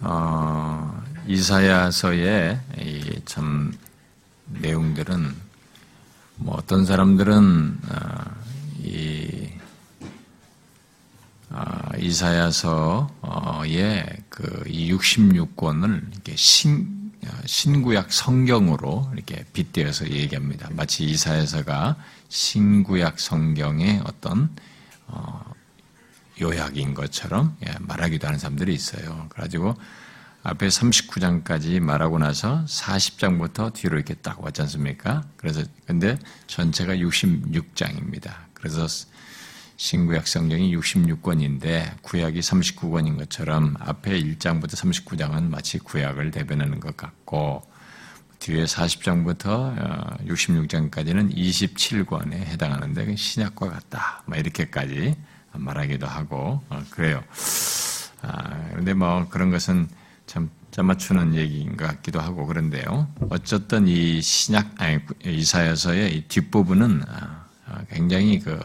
어, 이사야서의 참 내용들은 뭐 어떤 사람들은 어, 이 어, 이사야서의 그 66권을 이렇게 신, 신구약 성경으로 이렇게 빗대어서 얘기합니다. 마치 이사야서가 신구약 성경의 어떤 어, 요약인 것처럼 예, 말하기도 하는 사람들이 있어요. 그래가지고 앞에 39장까지 말하고 나서 40장부터 뒤로 이렇게 딱 왔지 않습니까? 그래서 근데 전체가 66장입니다. 그래서 신구약 성경이 66권인데 구약이 39권인 것처럼 앞에 1장부터 39장은 마치 구약을 대변하는 것 같고 뒤에 40장부터 66장까지는 어, 27권에 해당하는데 신약과 같다. 뭐 이렇게까지 말하기도 하고 어, 그래요. 아, 근데 뭐 그런 것은 참 짜맞추는 얘기인 것 같기도 하고 그런데요. 어쨌든 이 신약 아니 이사야서의 이 뒷부분은 아, 아, 굉장히 그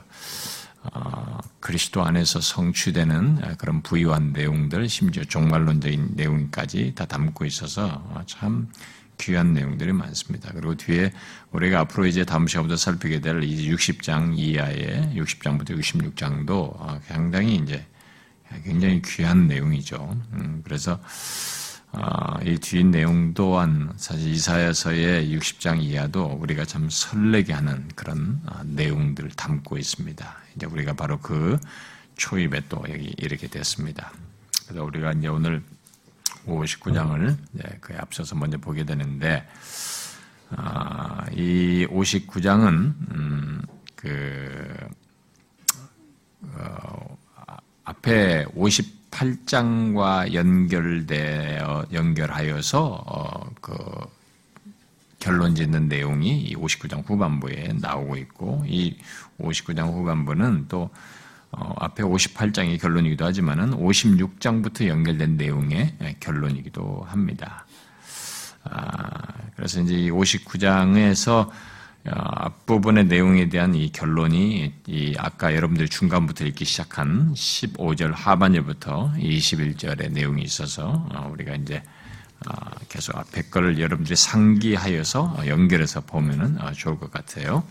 어, 그리스도 안에서 성취되는 그런 부유한 내용들, 심지어 종말론적인 내용까지 다 담고 있어서 참 귀한 내용들이 많습니다. 그리고 뒤에 우리가 앞으로 이제 다음 시간부터 살피게 될 60장 이하의 60장부터 66장도 상당히 이제 굉장히 귀한 내용이죠. 음, 그래서 아, 이뒤 내용 또한 사실 이사야서의 60장 이하도 우리가 참 설레게 하는 그런 아, 내용들을 담고 있습니다. 이제 우리가 바로 그 초입에 또 여기 이렇게 됐습니다. 그래서 우리가 이제 오늘 59장을 그 앞서서 먼저 보게 되는데 아, 이 59장은 음, 그 어, 앞에 58장과 연결되어 연결하여서 어, 그 결론 짓는 내용이 이 59장 후반부에 나오고 있고 이 59장 후반부는 또 어, 앞에 58장이 결론이기도 하지만은 56장부터 연결된 내용의 결론이기도 합니다. 아, 그래서 이제 59장에서 어, 앞부분의 내용에 대한 이 결론이 이 아까 여러분들 중간부터 읽기 시작한 15절 하반절부터 21절의 내용이 있어서 어, 우리가 이제 어, 계속 앞에 거를 여러분들이 상기하여서 연결해서 보면은 좋을 것 같아요.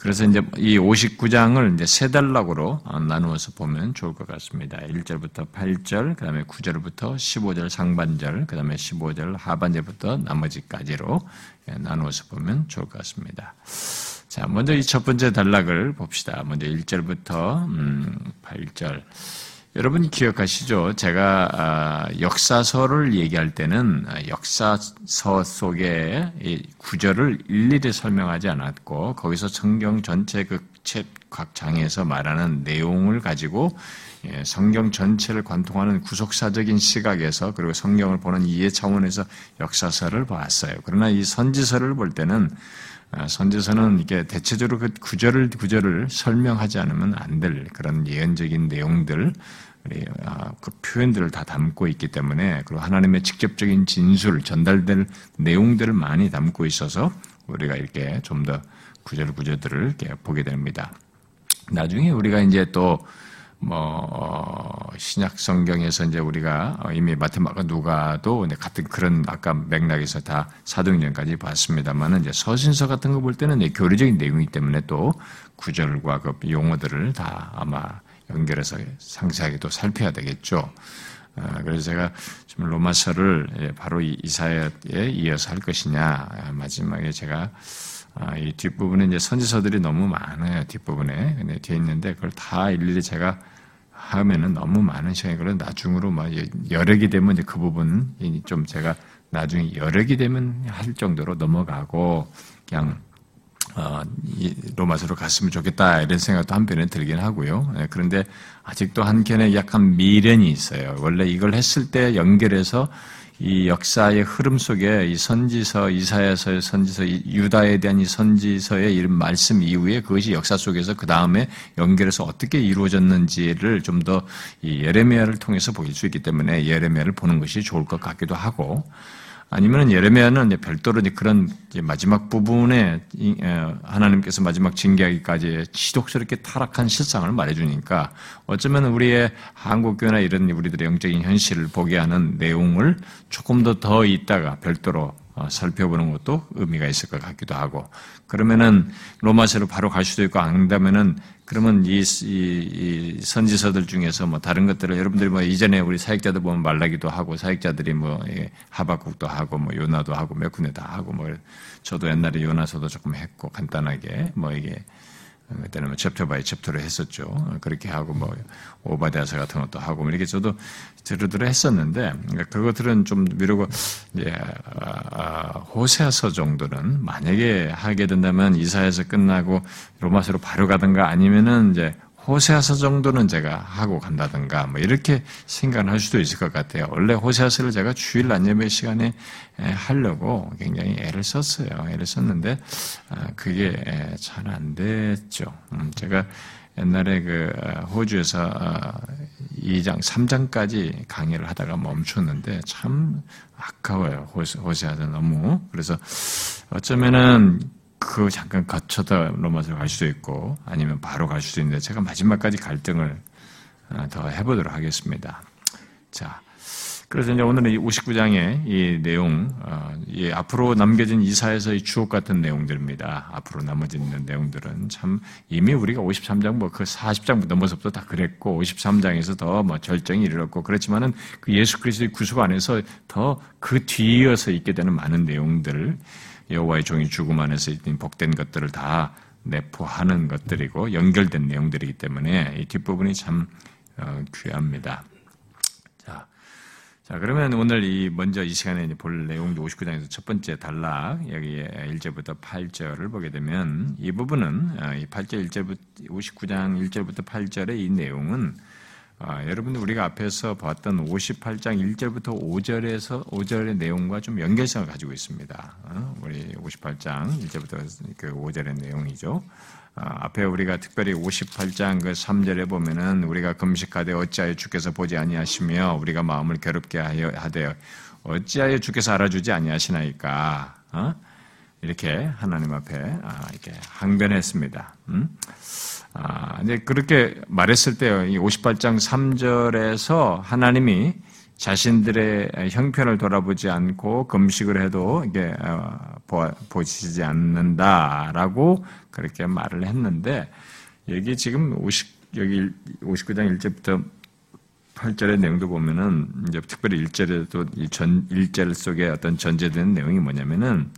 그래서 이제 이 59장을 이제 세 단락으로 나누어서 보면 좋을 것 같습니다. 1절부터 8절, 그 다음에 9절부터 15절 상반절, 그 다음에 15절 하반절부터 나머지까지로 예, 나누어서 보면 좋을 것 같습니다. 자, 먼저 이 첫 번째 단락을 봅시다. 먼저 1절부터 8절. 음, 여러분 기억하시죠? 제가 아, 역사서를 얘기할 때는 아, 역사서 속에 구절을 일일이 설명하지 않았고 거기서 성경 전체 그각 장에서 말하는 내용을 가지고 예, 성경 전체를 관통하는 구속사적인 시각에서 그리고 성경을 보는 이해 차원에서 역사서를 봤어요. 그러나 이 선지서를 볼 때는 아, 선지서는 이게 대체적으로 그 구절을 구절을 설명하지 않으면 안 될 그런 예언적인 내용들, 아, 그 표현들을 다 담고 있기 때문에 그리고 하나님의 직접적인 진술 전달될 내용들을 많이 담고 있어서 우리가 이렇게 좀 더 구절 구절들을 이렇게 보게 됩니다. 나중에 우리가 이제 또 뭐 어, 신약 성경에서 이제 우리가 이미 마테마가 누가도 같은 그런 아까 맥락에서 다 사도행전까지 봤습니다만은 이제 서신서 같은 거 볼 때는 교리적인 내용이기 때문에 또 구절과 그 용어들을 다 아마 연결해서 상세하게 또 살펴야 되겠죠. 아, 그래서 제가 지금 로마서를 바로 이사야에 이어서 할 것이냐 마지막에 제가 아, 이 뒷부분에 이제 선지서들이 너무 많아요. 뒷부분에. 근데 뒤에 있는데 그걸 다 일일이 제가 하면은 너무 많은 시간이 걸려 나중으로 막 여러 개 되면 이제 그 부분 좀 제가 나중에 개 되면 할 정도로 넘어가고 그냥 어, 로마서로 갔으면 좋겠다 이런 생각도 한편에 들긴 하고요. 네, 그런데 아직도 한켠에 약간 미련이 있어요. 원래 이걸 했을 때 연결해서 이 역사의 흐름 속에 이 선지서, 이사야서의 선지서, 유다에 대한 이 선지서의 이런 말씀 이후에 그것이 역사 속에서 그 다음에 연결해서 어떻게 이루어졌는지를 좀 더 예레미야를 통해서 보일 수 있기 때문에 예레미야를 보는 것이 좋을 것 같기도 하고 아니면 예레미야는 별도로 그런 마지막 부분에 하나님께서 마지막 징계하기까지 지독스럽게 타락한 실상을 말해주니까 어쩌면 우리의 한국교나 이런 우리들의 영적인 현실을 보게 하는 내용을 조금 더 더 있다가 별도로 어, 살펴보는 것도 의미가 있을 것 같기도 하고. 그러면은 로마서로 바로 갈 수도 있고 안다면은 그러면 이, 이, 이, 선지서들 중에서 뭐 다른 것들을 여러분들이 뭐 이전에 우리 사역자들 보면 말라기도 하고 사역자들이 뭐 하박국도 하고 뭐 요나도 하고 몇 군데 다 하고 뭐 저도 옛날에 요나서도 조금 했고 간단하게 뭐 이게 그때는 뭐 chapter by chapter로 했었죠. 그렇게 하고 뭐 오바데아서 같은 것도 하고 뭐 이렇게 저도 두루두루 했었는데 그러니까 그것들은 좀 미루고 이제 아, 아, 호세아서 정도는 만약에 하게 된다면 이사에서 끝나고 로마서로 바로 가든가 아니면은 이제 호세아서 정도는 제가 하고 간다든가 뭐 이렇게 생각을 할 수도 있을 것 같아요. 원래 호세아서를 제가 주일 낮예배 시간에 하려고 굉장히 애를 썼어요. 애를 썼는데 아, 그게 잘 안 됐죠. 음, 제가 옛날에 그 호주에서 2장, 어, 3장까지 강의를 하다가 멈췄는데 참 아까워요. 호세아서 너무. 그래서 어쩌면은 그 잠깐 거쳐다 로마서 갈 수도 있고 아니면 바로 갈 수도 있는데 제가 마지막까지 갈등을 어, 더 해보도록 하겠습니다. 자, 그래서 이제 오늘은 이 59장의 이 내용, 어, 이 앞으로 남겨진 이사에서 의 주옥 같은 내용들입니다. 앞으로 남아진 있는 내용들은 참 이미 우리가 53장 뭐 그 40장 넘어서부터 다 그랬고 53장에서 더 뭐 절정이 이르렀고 그렇지만은 그 예수 그리스도의 구속 안에서 더 그 뒤이어서 있게 되는 많은 내용들을 여호와의 종이 죽음 안에서 있는 복된 것들을 다 내포하는 것들이고 연결된 내용들이기 때문에 이 뒷부분이 참 어, 귀합니다. 자, 자 그러면 오늘 이 먼저 이 시간에 볼 내용도 59장에서 첫 번째 단락 여기에 1절부터 8절을 보게 되면 이 부분은 어, 이 8절 1절부터 59장 1절부터 8절의 이 내용은 아, 여러분들 우리가 앞에서 봤던 58장 1절부터 5절에서 5절의 내용과 좀 연결성을 가지고 있습니다. 어? 우리 58장 1절부터 그 5절의 내용이죠. 아, 앞에 우리가 특별히 58장 그 3절에 보면은 우리가 금식하되 어찌하여 주께서 보지 아니하시며 우리가 마음을 괴롭게 하여 하되 어찌하여 주께서 알아주지 아니하시나이까 어? 이렇게 하나님 앞에 아, 이렇게 항변했습니다. 음? 아, 이제 그렇게 말했을 때, 이 58장 3절에서 하나님이 자신들의 형편을 돌아보지 않고 금식을 해도 이게 어, 보시지 않는다라고 그렇게 말을 했는데 여기 지금 50 여기 59장 1절부터 8절의 내용도 보면은 이제 특별히 1절에도 이 전 1절 속에 어떤 전제되는 내용이 뭐냐면은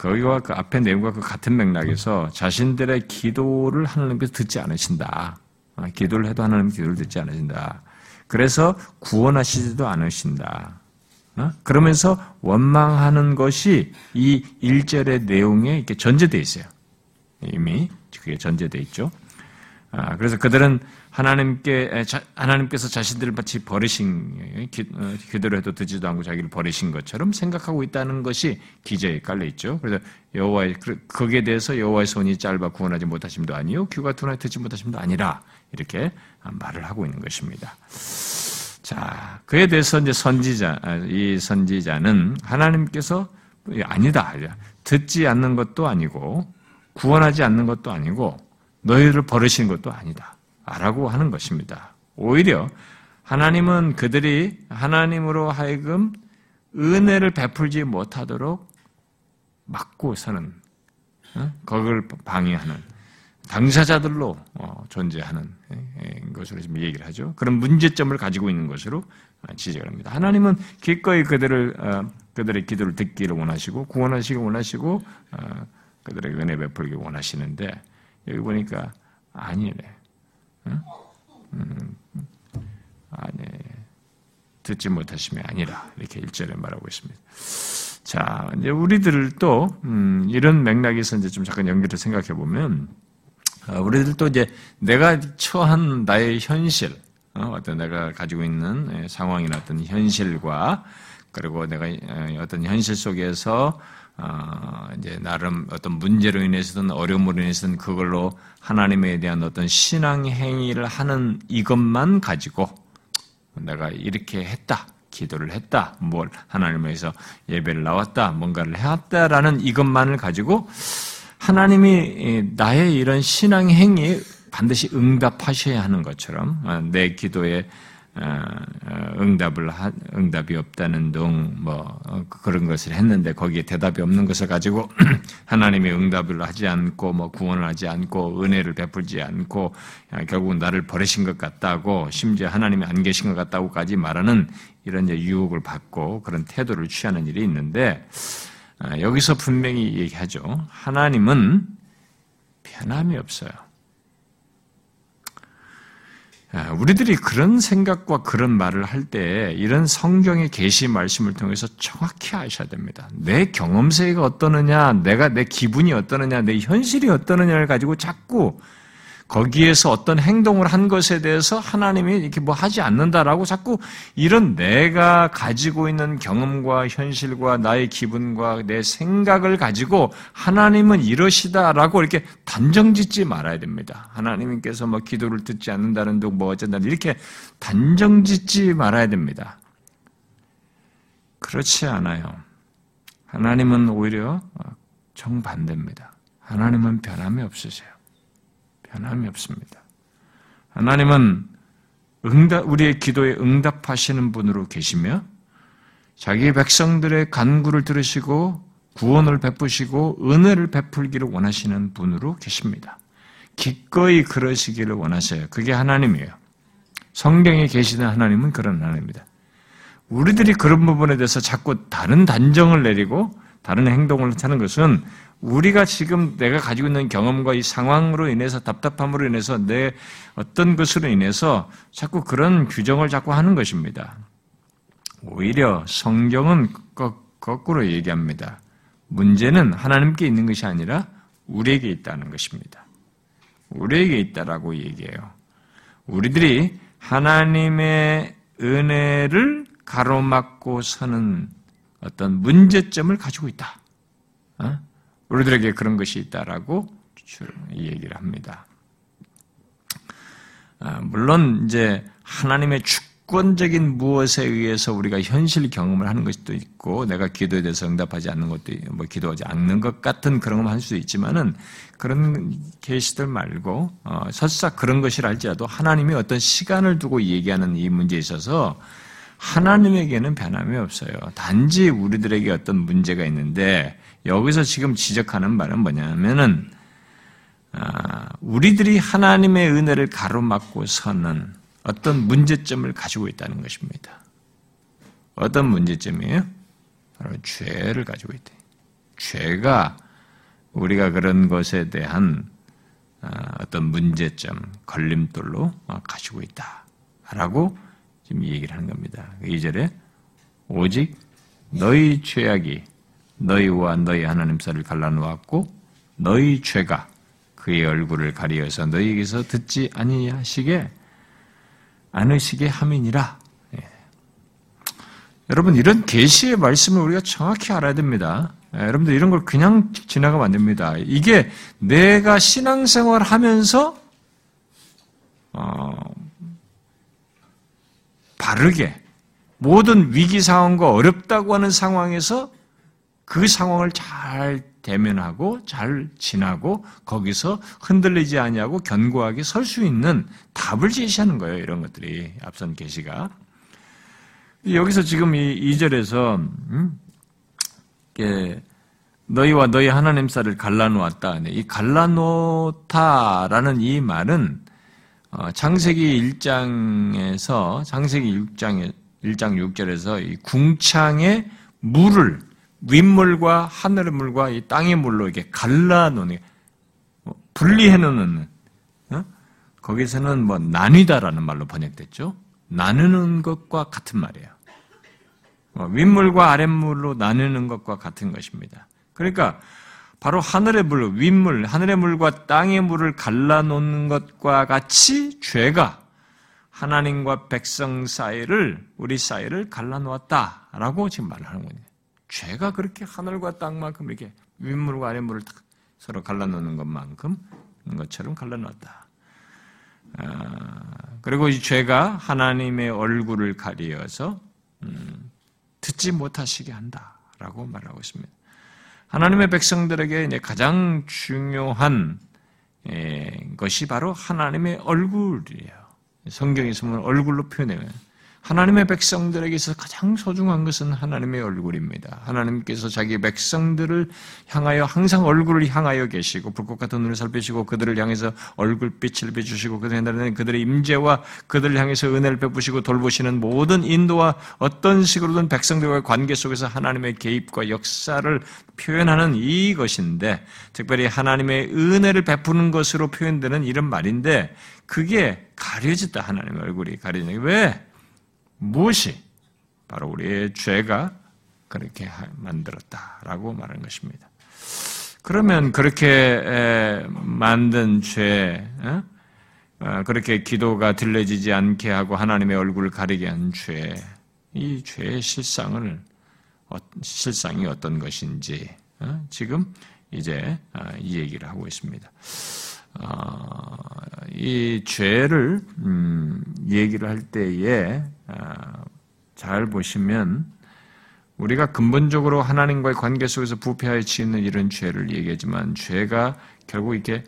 거기와 그 앞에 내용과 그 같은 맥락에서 자신들의 기도를 하나님께서 듣지 않으신다. 아, 기도를 해도 하나님 기도를 듣지 않으신다. 그래서 구원하시지도 않으신다. 어? 그러면서 원망하는 것이 이 1절의 내용에 이렇게 전제되어 있어요. 이미 그게 전제되어 있죠. 아, 그래서 그들은 하나님께 하나님께서 자신들을 마치 버리신 어, 기대로 해도 듣지도 않고 자기를 버리신 것처럼 생각하고 있다는 것이 기저에 깔려 있죠. 그래서 여호와의 그, 거기에 대해서 여호와의 손이 짧아 구원하지 못하심도 아니요 귀가 둔하 듣지 못하심도 아니라 이렇게 말을 하고 있는 것입니다. 자, 그에 대해서 이제 선지자 아, 이 선지자는 하나님께서 아니다 듣지 않는 것도 아니고 구원하지 않는 것도 아니고 너희를 버리신 것도 아니다. 라고 하는 것입니다. 오히려 하나님은 그들이 하나님으로 하여금 은혜를 베풀지 못하도록 막고 서는, 어? 그걸 방해하는 당사자들로 어, 존재하는 것으로 지금 얘기를 하죠. 그런 문제점을 가지고 있는 것으로 지적을 합니다. 하나님은 기꺼이 그들을 어, 그들의 기도를 듣기를 원하시고 구원하시기 원하시고 그들에게 은혜 베풀기 원하시는데 여기 보니까 아니래. 응? 음, 아니, 듣지 못하심이 아니라 이렇게 일절에 말하고 있습니다. 자, 이제 우리들도 음, 이런 맥락에서 이제 좀 잠깐 연결을 생각해 보면 어, 우리들도 이제 내가 처한 나의 현실, 어, 떤 내가 가지고 있는 예, 상황이나 어떤 현실과 그리고 내가 어, 어떤 현실 속에서 어, 이제 나름 어떤 문제로 인해서든 어려움으로 인해서든 그걸로 하나님에 대한 어떤 신앙 행위를 하는 이것만 가지고 내가 이렇게 했다. 기도를 했다. 뭘 하나님에서 예배를 나왔다. 뭔가를 해왔다라는 이것만을 가지고 하나님이 나의 이런 신앙 행위에 반드시 응답하셔야 하는 것처럼 어, 내 기도에 응답을 응답이 없다는 둥 뭐 그런 것을 했는데 거기에 대답이 없는 것을 가지고 하나님이 응답을 하지 않고 뭐 구원을 하지 않고 은혜를 베풀지 않고 결국 나를 버리신 것 같다고 심지어 하나님이 안 계신 것 같다고까지 말하는 이런 유혹을 받고 그런 태도를 취하는 일이 있는데 여기서 분명히 얘기하죠. 하나님은 변함이 없어요. 아, 우리들이 그런 생각과 그런 말을 할 때 이런 성경의 계시 말씀을 통해서 정확히 아셔야 됩니다. 내 경험세가 어떠느냐, 내가 내 기분이 어떠느냐, 내 현실이 어떠느냐를 가지고 자꾸 거기에서 어떤 행동을 한 것에 대해서 하나님이 이렇게 뭐 하지 않는다라고 자꾸 이런 내가 가지고 있는 경험과 현실과 나의 기분과 내 생각을 가지고 하나님은 이러시다라고 이렇게 단정 짓지 말아야 됩니다. 하나님께서 뭐 기도를 듣지 않는다는 둥뭐 어쩐다 이렇게 단정 짓지 말아야 됩니다. 그렇지 않아요. 하나님은 오히려 정반대입니다. 하나님은 변함이 없으세요. 변함이 없습니다. 하나님은 응답, 우리의 기도에 응답하시는 분으로 계시며 자기 백성들의 간구를 들으시고 구원을 베푸시고 은혜를 베풀기를 원하시는 분으로 계십니다. 기꺼이 그러시기를 원하셔요. 그게 하나님이에요. 성경에 계시는 하나님은 그런 하나님입니다. 우리들이 그런 부분에 대해서 자꾸 다른 단정을 내리고 다른 행동을 하는 것은 우리가 지금 내가 가지고 있는 경험과 이 상황으로 인해서 답답함으로 인해서 내 어떤 것으로 인해서 자꾸 그런 규정을 자꾸 하는 것입니다. 오히려 성경은 거꾸로 얘기합니다. 문제는 하나님께 있는 것이 아니라 우리에게 있다는 것입니다. 우리에게 있다라고 얘기해요. 우리들이 하나님의 은혜를 가로막고 서는 어떤 문제점을 가지고 있다. 어? 우리들에게 그런 것이 있다라고 얘기를 합니다. 아, 물론 이제 하나님의 주권적인 무엇에 의해서 우리가 현실 경험을 하는 것도 있고 내가 기도에 대해서 응답하지 않는 것도 뭐 기도하지 않는 것 같은 그런 걸 할 수도 있지만은 그런 계시들 말고 어, 설사 그런 것이라 할지라도 하나님이 어떤 시간을 두고 얘기하는 이 문제에 있어서 하나님에게는 변함이 없어요. 단지 우리들에게 어떤 문제가 있는데 여기서 지금 지적하는 말은 뭐냐면은 아, 우리들이 하나님의 은혜를 가로막고 서는 어떤 문제점을 가지고 있다는 것입니다. 어떤 문제점이에요? 바로 죄를 가지고 있다. 죄가 우리가 그런 것에 대한 아, 어떤 문제점, 걸림돌로 가지고 있다라고 지금 얘기를 하는 겁니다. 2절에 오직 너희 죄악이 너희와 너희 하나님 사를 갈라놓았고 너희 죄가 그의 얼굴을 가리어서 너희에게서 듣지 아니하시게 않으시게 함이니라. 예. 여러분 이런 계시의 말씀을 우리가 정확히 알아야 됩니다. 예, 여러분들 이런 걸 그냥 지나가면 안 됩니다. 이게 내가 신앙생활 하면서 어, 바르게 모든 위기 상황과 어렵다고 하는 상황에서 그 상황을 잘 대면하고 잘 지나고 거기서 흔들리지 아니하고 견고하게 설 수 있는 답을 제시하는 거예요. 이런 것들이 앞선 계시가 여기서 지금 이 2절에서 음, 너희와 너희 하나님 쌀을 갈라놓았다. 이 갈라놓다라는 이 말은 어, 창세기 1장에서 창세기 6장에 1장 6절에서 이 궁창의 물을 윗물과 하늘의 물과 이 땅의 물로 이렇게 갈라놓는 뭐 분리해 놓는 어? 거기서는 뭐 나뉘다라는 말로 번역됐죠. 나누는 것과 같은 말이에요. 어, 윗물과 아랫물로 나누는 것과 같은 것입니다. 그러니까 바로 하늘의 물, 윗물, 하늘의 물과 땅의 물을 갈라놓는 것과 같이 죄가 하나님과 백성 사이를 우리 사이를 갈라놓았다라고 지금 말을 하는 거예요. 죄가 그렇게 하늘과 땅만큼 이렇게 윗물과 아랫물을 서로 갈라놓는 것만큼 것처럼 갈라놨다. 아, 그리고 이 죄가 하나님의 얼굴을 가리어서 음, 듣지 못하시게 한다라고 말하고 있습니다. 하나님의 백성들에게 가장 중요한 것이 바로 하나님의 얼굴이에요. 성경에서 보면 얼굴로 표현해요. 하나님의 백성들에게 서 가장 소중한 것은 하나님의 얼굴입니다. 하나님께서 자기 백성들을 향하여 항상 얼굴을 향하여 계시고 불꽃 같은 눈을 살피시고 그들을 향해서 얼굴빛을 비주시고 그들의 그들의 임재와 그들을 향해서 은혜를 베푸시고 돌보시는 모든 인도와 어떤 식으로든 백성들과의 관계 속에서 하나님의 개입과 역사를 표현하는 이것인데 특별히 하나님의 은혜를 베푸는 것으로 표현되는 이런 말인데 그게 가려졌다 하나님의 얼굴이 가려지는 왜? 무엇이 바로 우리의 죄가 그렇게 만들었다라고 말하는 것입니다. 그러면 그렇게 만든 죄, 어? 어, 그렇게 기도가 들려지지 않게 하고 하나님의 얼굴을 가리게 한 죄, 이 죄의 실상을 어, 실상이 어떤 것인지 지금 이제 이 얘기를 하고 있습니다. 이 죄를 음, 얘기를 할 때에 아, 잘 보시면 우리가 근본적으로 하나님과의 관계 속에서 부패하여 지는 이런 죄를 얘기하지만 죄가 결국 이렇게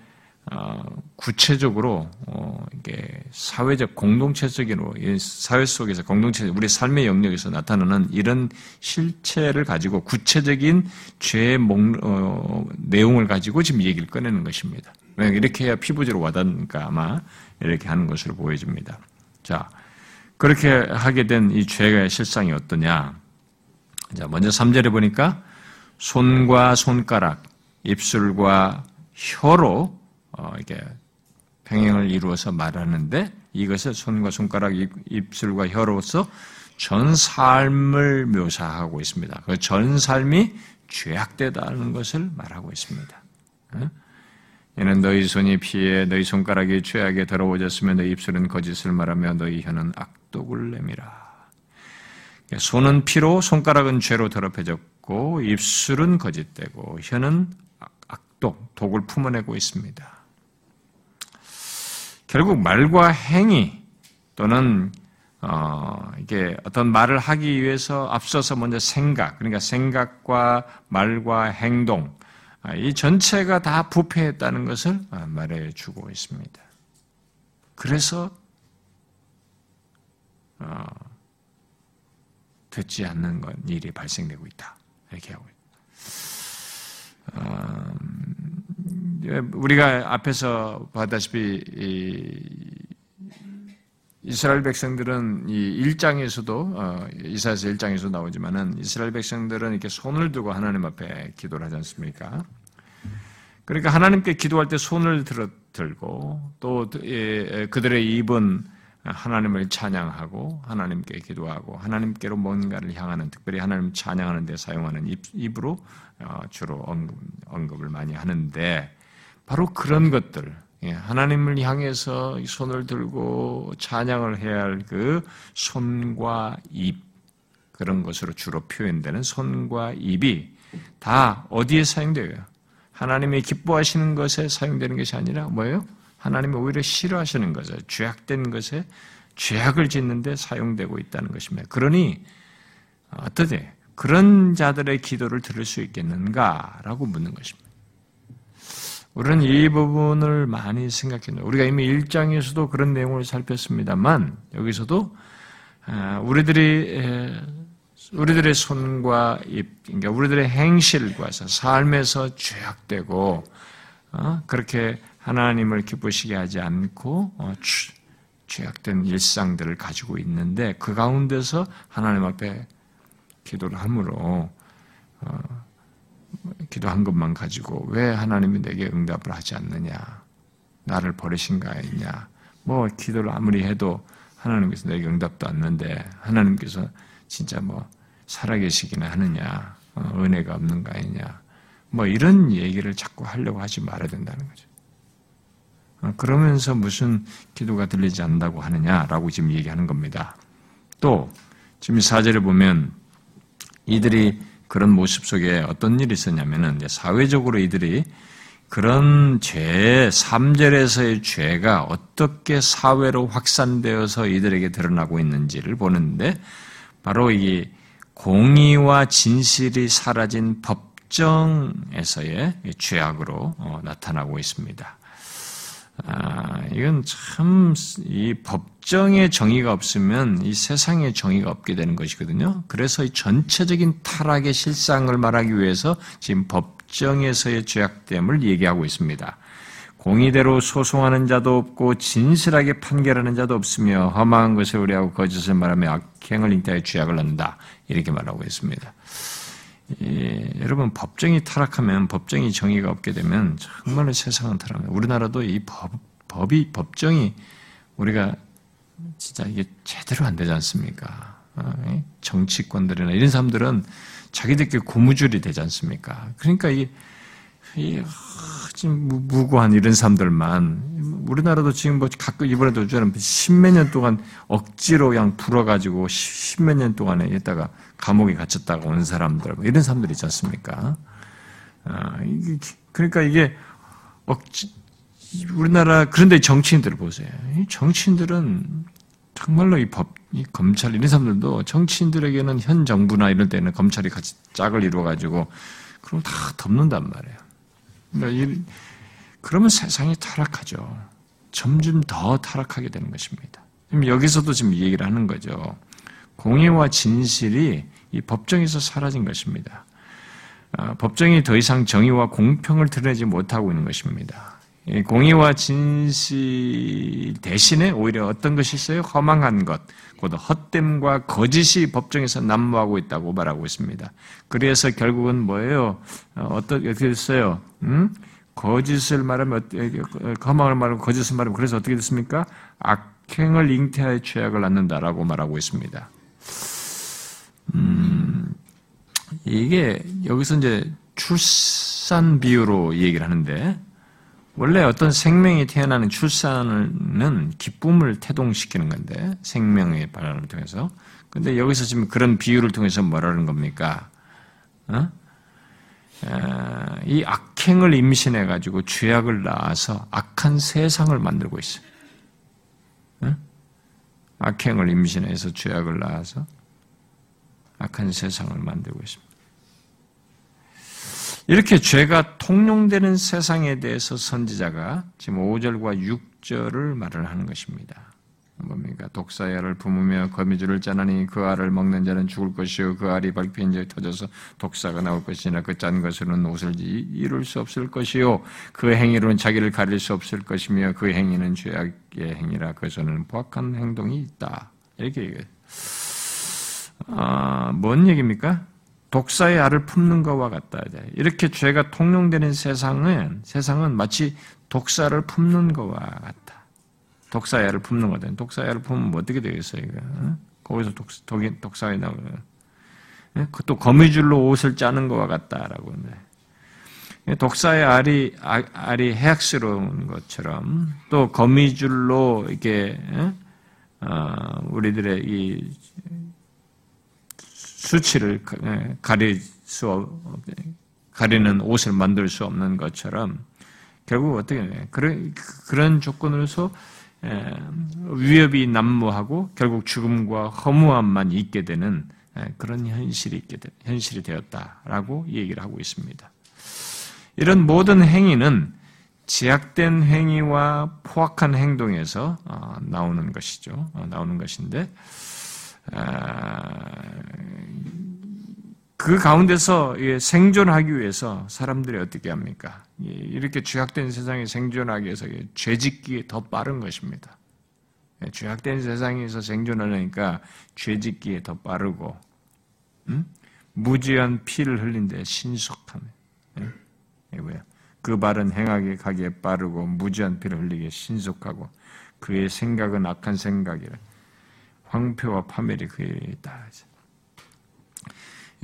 어, 구체적으로 어, 이게 사회적 공동체적으로 사회 속에서 공동체 우리 삶의 영역에서 나타나는 이런 실체를 가지고 구체적인 죄의 목, 어, 내용을 가지고 지금 얘기를 꺼내는 것입니다. 이렇게 해야 피부적으로 와닿으니까 아마 이렇게 하는 것으로 보여집니다. 자, 그렇게 하게 된 이 죄의 실상이 어떠냐? 자, 먼저 3절에 보니까 손과 손가락, 입술과 혀로 어, 이게 병행을 이루어서 말하는데 이것을 손과 손가락, 입술과 혀로서 전 삶을 묘사하고 있습니다. 그 전 삶이 죄악되다는 것을 말하고 있습니다. 이는 너희 손이 피해 너희 손가락이 죄악에 더러워졌으며 너희 입술은 거짓을 말하며 너희 혀는 악 악독을 내밀라. 손은 피로, 손가락은 죄로 더럽혀졌고, 입술은 거짓되고, 혀는 악독, 독을 품어내고 있습니다. 결국 말과 행위 또는 어, 이게 어떤 말을 하기 위해서 앞서서 먼저 생각, 그러니까 생각과 말과 행동, 아, 이 전체가 다 부패했다는 것을 말해 주고 있습니다. 그래서 어, 듣지 않는 건 일이 발생되고 있다. 이렇게 하고. 어, 우리가 앞에서 봤다시피 이스라엘 백성들은 이 1장에서도 어, 이사에서 1장에서 나오지만은 이스라엘 백성들은 이렇게 손을 두고 하나님 앞에 기도를 하지 않습니까? 그러니까 하나님께 기도할 때 손을 들고 또 예, 그들의 입은 하나님을 찬양하고 하나님께 기도하고 하나님께로 뭔가를 향하는 특별히 하나님 찬양하는 데 사용하는 입, 으로 어, 주로 언급, 언급 을 많이 하는데 바로 그런 것들 예, 하나님을 향해서 손을 들고 찬양을 해야 할 그 손과 입 그런 것으로 주로 표현되는 손과 입이 다 어디에 사용돼요? 하나님이 기뻐하시는 것에 사용되는 것이 아니라 뭐예요? 하나님이 오히려 싫어하시는 것을 죄악된 것에 죄악을 짓는데 사용되고 있다는 것입니다. 그러니 어떠지? 그런 자들의 기도를 들을 수 있겠는가라고 묻는 것입니다. 우리는 이 부분을 많이 생각했는데 우리가 이미 1장에서도 그런 내용을 살폈습니다만 여기서도 아, 우리들이 우리들의 손과 입, 그러니까 우리들의 행실과 삶에서 죄악되고 어, 그렇게 하나님을 기쁘시게 하지 않고 어, 죄악된 일상들을 가지고 있는데 그 가운데서 하나님 앞에 기도를 함으로 어, 기도한 것만 가지고 왜 하나님이 내게 응답을 하지 않느냐 나를 버리신 거 아니냐 뭐 기도를 아무리 해도 하나님께서 내게 응답도 않는데 하나님께서 진짜 뭐 살아계시기나 하느냐 어, 은혜가 없는 거 아니냐 뭐 이런 얘기를 자꾸 하려고 하지 말아야 된다는 거죠. 어, 그러면서 무슨 기도가 들리지 않는다고 하느냐라고 지금 얘기하는 겁니다. 또 지금 사절에 보면 이들이 그런 모습 속에 어떤 일이 있었냐면은 사회적으로 이들이 그런 죄, 3절에서의 죄가 어떻게 사회로 확산되어서 이들에게 드러나고 있는지를 보는데 바로 이 공의와 진실이 사라진 법정에서의 죄악으로 어, 나타나고 있습니다. 아, 이건 참, 이 법정의 정의가 없으면 이 세상의 정의가 없게 되는 것이거든요. 그래서 이 전체적인 타락의 실상을 말하기 위해서 지금 법정에서의 죄악됨을 얘기하고 있습니다. 공의대로 소송하는 자도 없고 진실하게 판결하는 자도 없으며 험한 것을 우려하고 거짓을 말하며 악행을 잉태하여 죄악을 낳는다. 이렇게 말하고 있습니다. 예, 여러분 법정이 타락하면 법정이 정의가 없게 되면 정말로 세상은 타락합니다. 우리나라도 이 법, 법이 법정이 우리가 진짜 이게 제대로 안 되지 않습니까? 어, 정치권들이나 이런 사람들은 자기들끼리 고무줄이 되지 않습니까? 그러니까 이게, 이게 지금 무고한 이런 사람들만 우리나라도 지금 뭐 가끔 이번에도 저는 십몇 년 동안 억지로 그냥 불어가지고 십몇 년 동안에 있다가 감옥에 갇혔다가 온 사람들 뭐 이런 사람들 있지 않습니까? 아, 이게, 그러니까 이게 억지 우리나라 그런데 정치인들을 보세요. 이 정치인들은 정말로 이 법, 이 검찰 이런 사람들도 정치인들에게는 현 정부나 이런 때는 검찰이 같이 짝을 이루어가지고 그럼 다 덮는단 말이에요. 그러니까 그러면 세상이 타락하죠. 점점 더 타락하게 되는 것입니다. 여기서도 지금 얘기를 하는 거죠. 공의와 진실이 이 법정에서 사라진 것입니다. 아, 법정이 더 이상 정의와 공평을 드러내지 못하고 있는 것입니다. 공의와 진실 대신에 오히려 어떤 것이 있어요? 허망한 것, 곧 헛됨과 거짓이 법정에서 난무하고 있다고 말하고 있습니다. 그래서 결국은 뭐예요? 어, 어떻게 됐어요? 음? 거짓을 말하면 허망을 말하면 거짓을 말하면 그래서 어떻게 됐습니까? 악행을 잉태하여 죄악을 낳는다라고 말하고 있습니다. 음, 이게 여기서 이제 출산 비유로 얘기를 하는데 원래 어떤 생명이 태어나는 출산은 기쁨을 태동시키는 건데 생명의 발현을 통해서 근데 여기서 지금 그런 비유를 통해서 뭐라는 겁니까? 어? 이 악행을 임신해 가지고 죄악을 낳아서 악한 세상을 만들고 있어요. 어? 악행을 임신해서 죄악을 낳아서 악한 세상을 만들고 있습니다. 이렇게 죄가 통용되는 세상에 대해서 선지자가 지금 5절과 6절을 말을 하는 것입니다. 뭡니까? 독사야를 품으며 거미줄을 짜나니 그 알을 먹는 자는 죽을 것이요 그 알이 자 터져서 독사가 나올 것이나 그 짠 것으로는 옷을 이룰 수 없을 것이요 그 행위로는 자기를 가릴 수 없을 것이며 그 행위는 죄악의 행위라 그것은 포악한 행동이 있다. 이렇게 얘기해요. 아, 뭔 얘기입니까? 독사의 알을 품는 것과 같다. 이렇게 죄가 통용되는 세상은 세상은 마치 독사를 품는 것과 같다. 알을 품는. 독사의 알을 품으면 뭐 어떻게 되겠어요? 이거? 거기서 독, 독이, 독사가 나오고 또 거미줄로 옷을 짜는 것과 같다라고. 독사의 알이 알이 해악스러운 것처럼 또 거미줄로 이렇게 어, 우리들의 이 수치를 예, 가릴 수 가리는 옷을 만들 수 없는 것처럼 결국 어떻게 그런 그런 조건으로서 예, 위협이 난무하고 결국 죽음과 허무함만 있게 되는 예, 그런 현실이 있게 되, 현실이 되었다라고 얘기를 하고 있습니다. 이런 모든 행위는 제약된 행위와 포악한 행동에서 어, 나오는 것이죠. 어, 나오는 것인데 아, 그 가운데서 생존하기 위해서 사람들이 어떻게 합니까? 이렇게 죄악된 세상에 생존하기 위해서 죄짓기에 더 빠른 것입니다. 예, 죄악된 세상에서 생존하려니까 죄짓기에 더 빠르고 음? 무지한 피를 흘린데 신속함. 예? 뭐야? 그 발은 행하게 가기에 빠르고 무지한 피를 흘리기에 신속하고 그의 생각은 악한 생각이라. 황폐와 파멸이 그에 있다.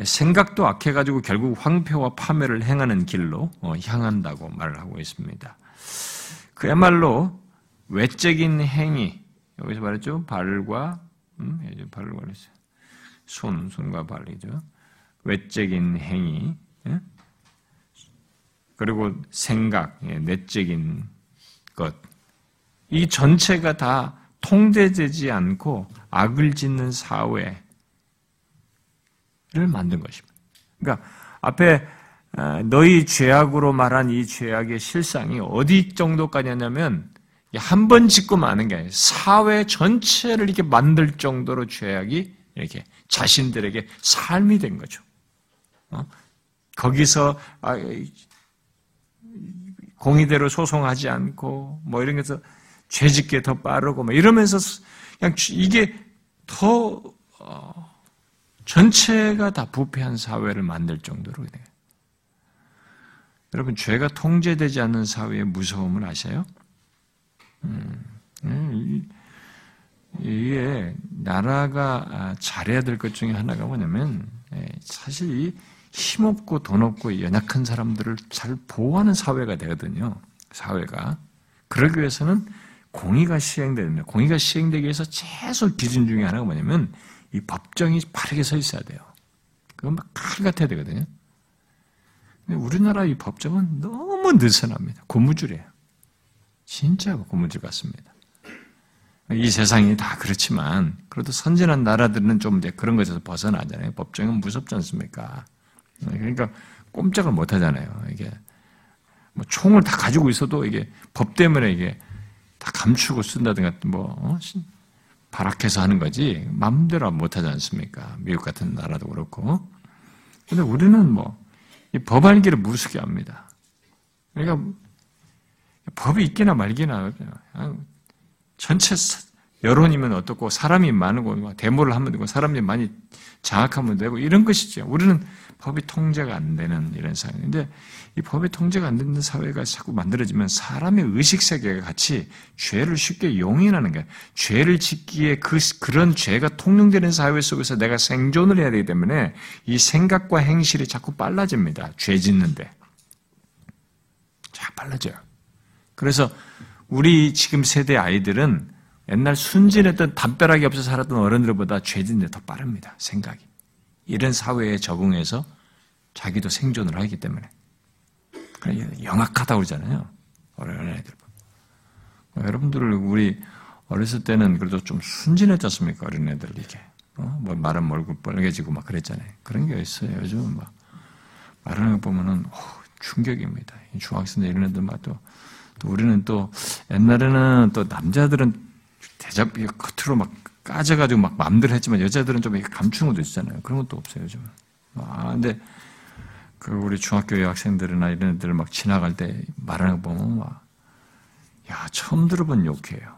생각도 악해가지고 결국 황폐와 파멸을 행하는 길로 어, 향한다고 말을 하고 있습니다. 그야말로 외적인 행위, 여기서 말했죠? 발과, 음, 발을 말했어요. 손, 손과 발이죠. 외적인 행위, 예? 그리고 생각, 예, 내적인 것. 이 전체가 다 통제되지 않고 악을 짓는 사회, 만든 것입니다. 그러니까 앞에 어, 너희 죄악으로 말한 이 죄악의 실상이 어디 정도까지냐면 한 번 짓고 마는 게 아니라 사회 전체를 이렇게 만들 정도로 죄악이 이렇게 자신들에게 삶이 된 거죠. 어? 거기서 아, 공의대로 소송하지 않고 뭐 이런 게서 죄짓게 더 빠르고 뭐 이러면서 그냥 이게 더 어, 전체가 다 부패한 사회를 만들 정도로 돼요. 여러분 죄가 통제되지 않는 사회의 무서움을 아셔요? 음, 음 이게 나라가 아, 잘해야 될 것 중에 하나가 뭐냐면 예, 사실 힘없고 돈 없고 연약한 사람들을 잘 보호하는 사회가 되거든요. 사회가. 그러기 위해서는 공의가 시행되는 공의가 시행되기 위해서 최소 기준 중에 하나가 뭐냐면 이 법정이 바르게 서 있어야 돼요. 그건 막 칼 같아야 되거든요. 근데 우리나라 이 법정은 너무 느슨합니다. 고무줄이에요. 진짜 고무줄 같습니다. 이 세상이 다 그렇지만 그래도 선진한 나라들은 좀 이제 그런 것에서 벗어나잖아요. 법정은 무섭지 않습니까? 그러니까 꼼짝을 못 하잖아요. 이게 뭐 총을 다 가지고 있어도 이게 법 때문에 이게 다 감추고 쓴다든가 뭐 어? 발악해서 하는 거지 마음대로 못 하지 않습니까? 미국 같은 나라도 그렇고. 근데 우리는 뭐이 법알기를 무섭게 합니다. 그러니까 법이 있기나 말기나 전체 여론이면 어떻고 사람이 많고 뭐 데모를 하면 되고 사람이 많이 장악하면 되고 이런 것이죠. 우리는 법이 통제가 안 되는 이런 상황인데 이 법이 통제가 안 되는 사회가 자꾸 만들어지면 사람의 의식 세계가 같이 죄를 쉽게 용인하는 거야. 죄를 짓기에 그 그런 죄가 통용되는 사회 속에서 내가 생존을 해야 되기 때문에 이 생각과 행실이 자꾸 빨라집니다. 죄 짓는데 자 빨라져요. 그래서 우리 지금 세대 아이들은 옛날 순진했던 담벼락이 없어 살았던 어른들보다 죄 짓는 데 더 빠릅니다. 생각이. 이런 사회에 적응해서 자기도 생존을 하기 때문에. 영악하다고 그러잖아요. 어린 애들. 뭐 여러분들을 우리 어렸을 때는 그래도 좀 순진했지 않습니까? 어린 애들 이렇게. 어? 뭐 말은 얼굴 빨개지고 막 그랬잖아요. 그런 게 있어요. 요즘은 막 말하는 거 보면은 오, 충격입니다. 중학생들 이런 애들 막 또, 또 우리는 또 옛날에는 또 남자들은 대접 겉으로 막 까져가지고 막 마음대로 했지만 여자들은 좀 감추는 것도 있잖아요. 그런 것도 없어요, 요즘은. 아, 근데 그 우리 중학교 여학생들이나 이런 애들 막 지나갈 때 말하는 거 보면 막, 야, 처음 들어본 욕해요.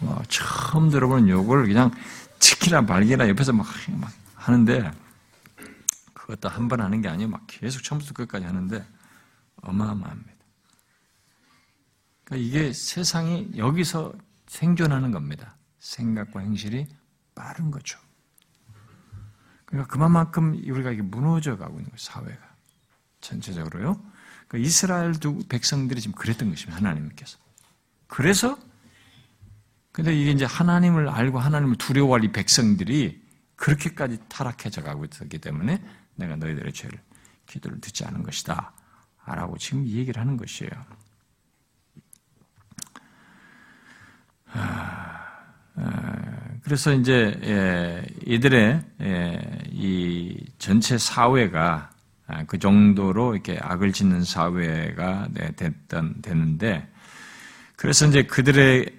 와, 처음 들어본 욕을 그냥 치키나 말기나 옆에서 막, 막 하는데, 그것도 한 번 하는 게 아니고 막 계속 처음부터 끝까지 하는데, 어마어마합니다. 그러니까 이게 세상이 여기서 생존하는 겁니다. 생각과 행실이 빠른 거죠. 그러니까 그만큼 우리가 이게 무너져 가고 있는 거예요, 사회가. 전체적으로요. 그러니까 이스라엘 두 백성들이 지금 그랬던 것입니다, 하나님께서. 그래서, 근데 이게 이제 하나님을 알고 하나님을 두려워할 이 백성들이 그렇게까지 타락해져 가고 있었기 때문에 내가 너희들의 죄를, 기도를 듣지 않은 것이다. 라고 지금 얘기를 하는 것이에요. 그래서 이제 예, 이들의 예, 이 전체 사회가 아, 그 정도로 이렇게 악을 짓는 사회가 네, 됐던 됐는데 그래서 이제 그들의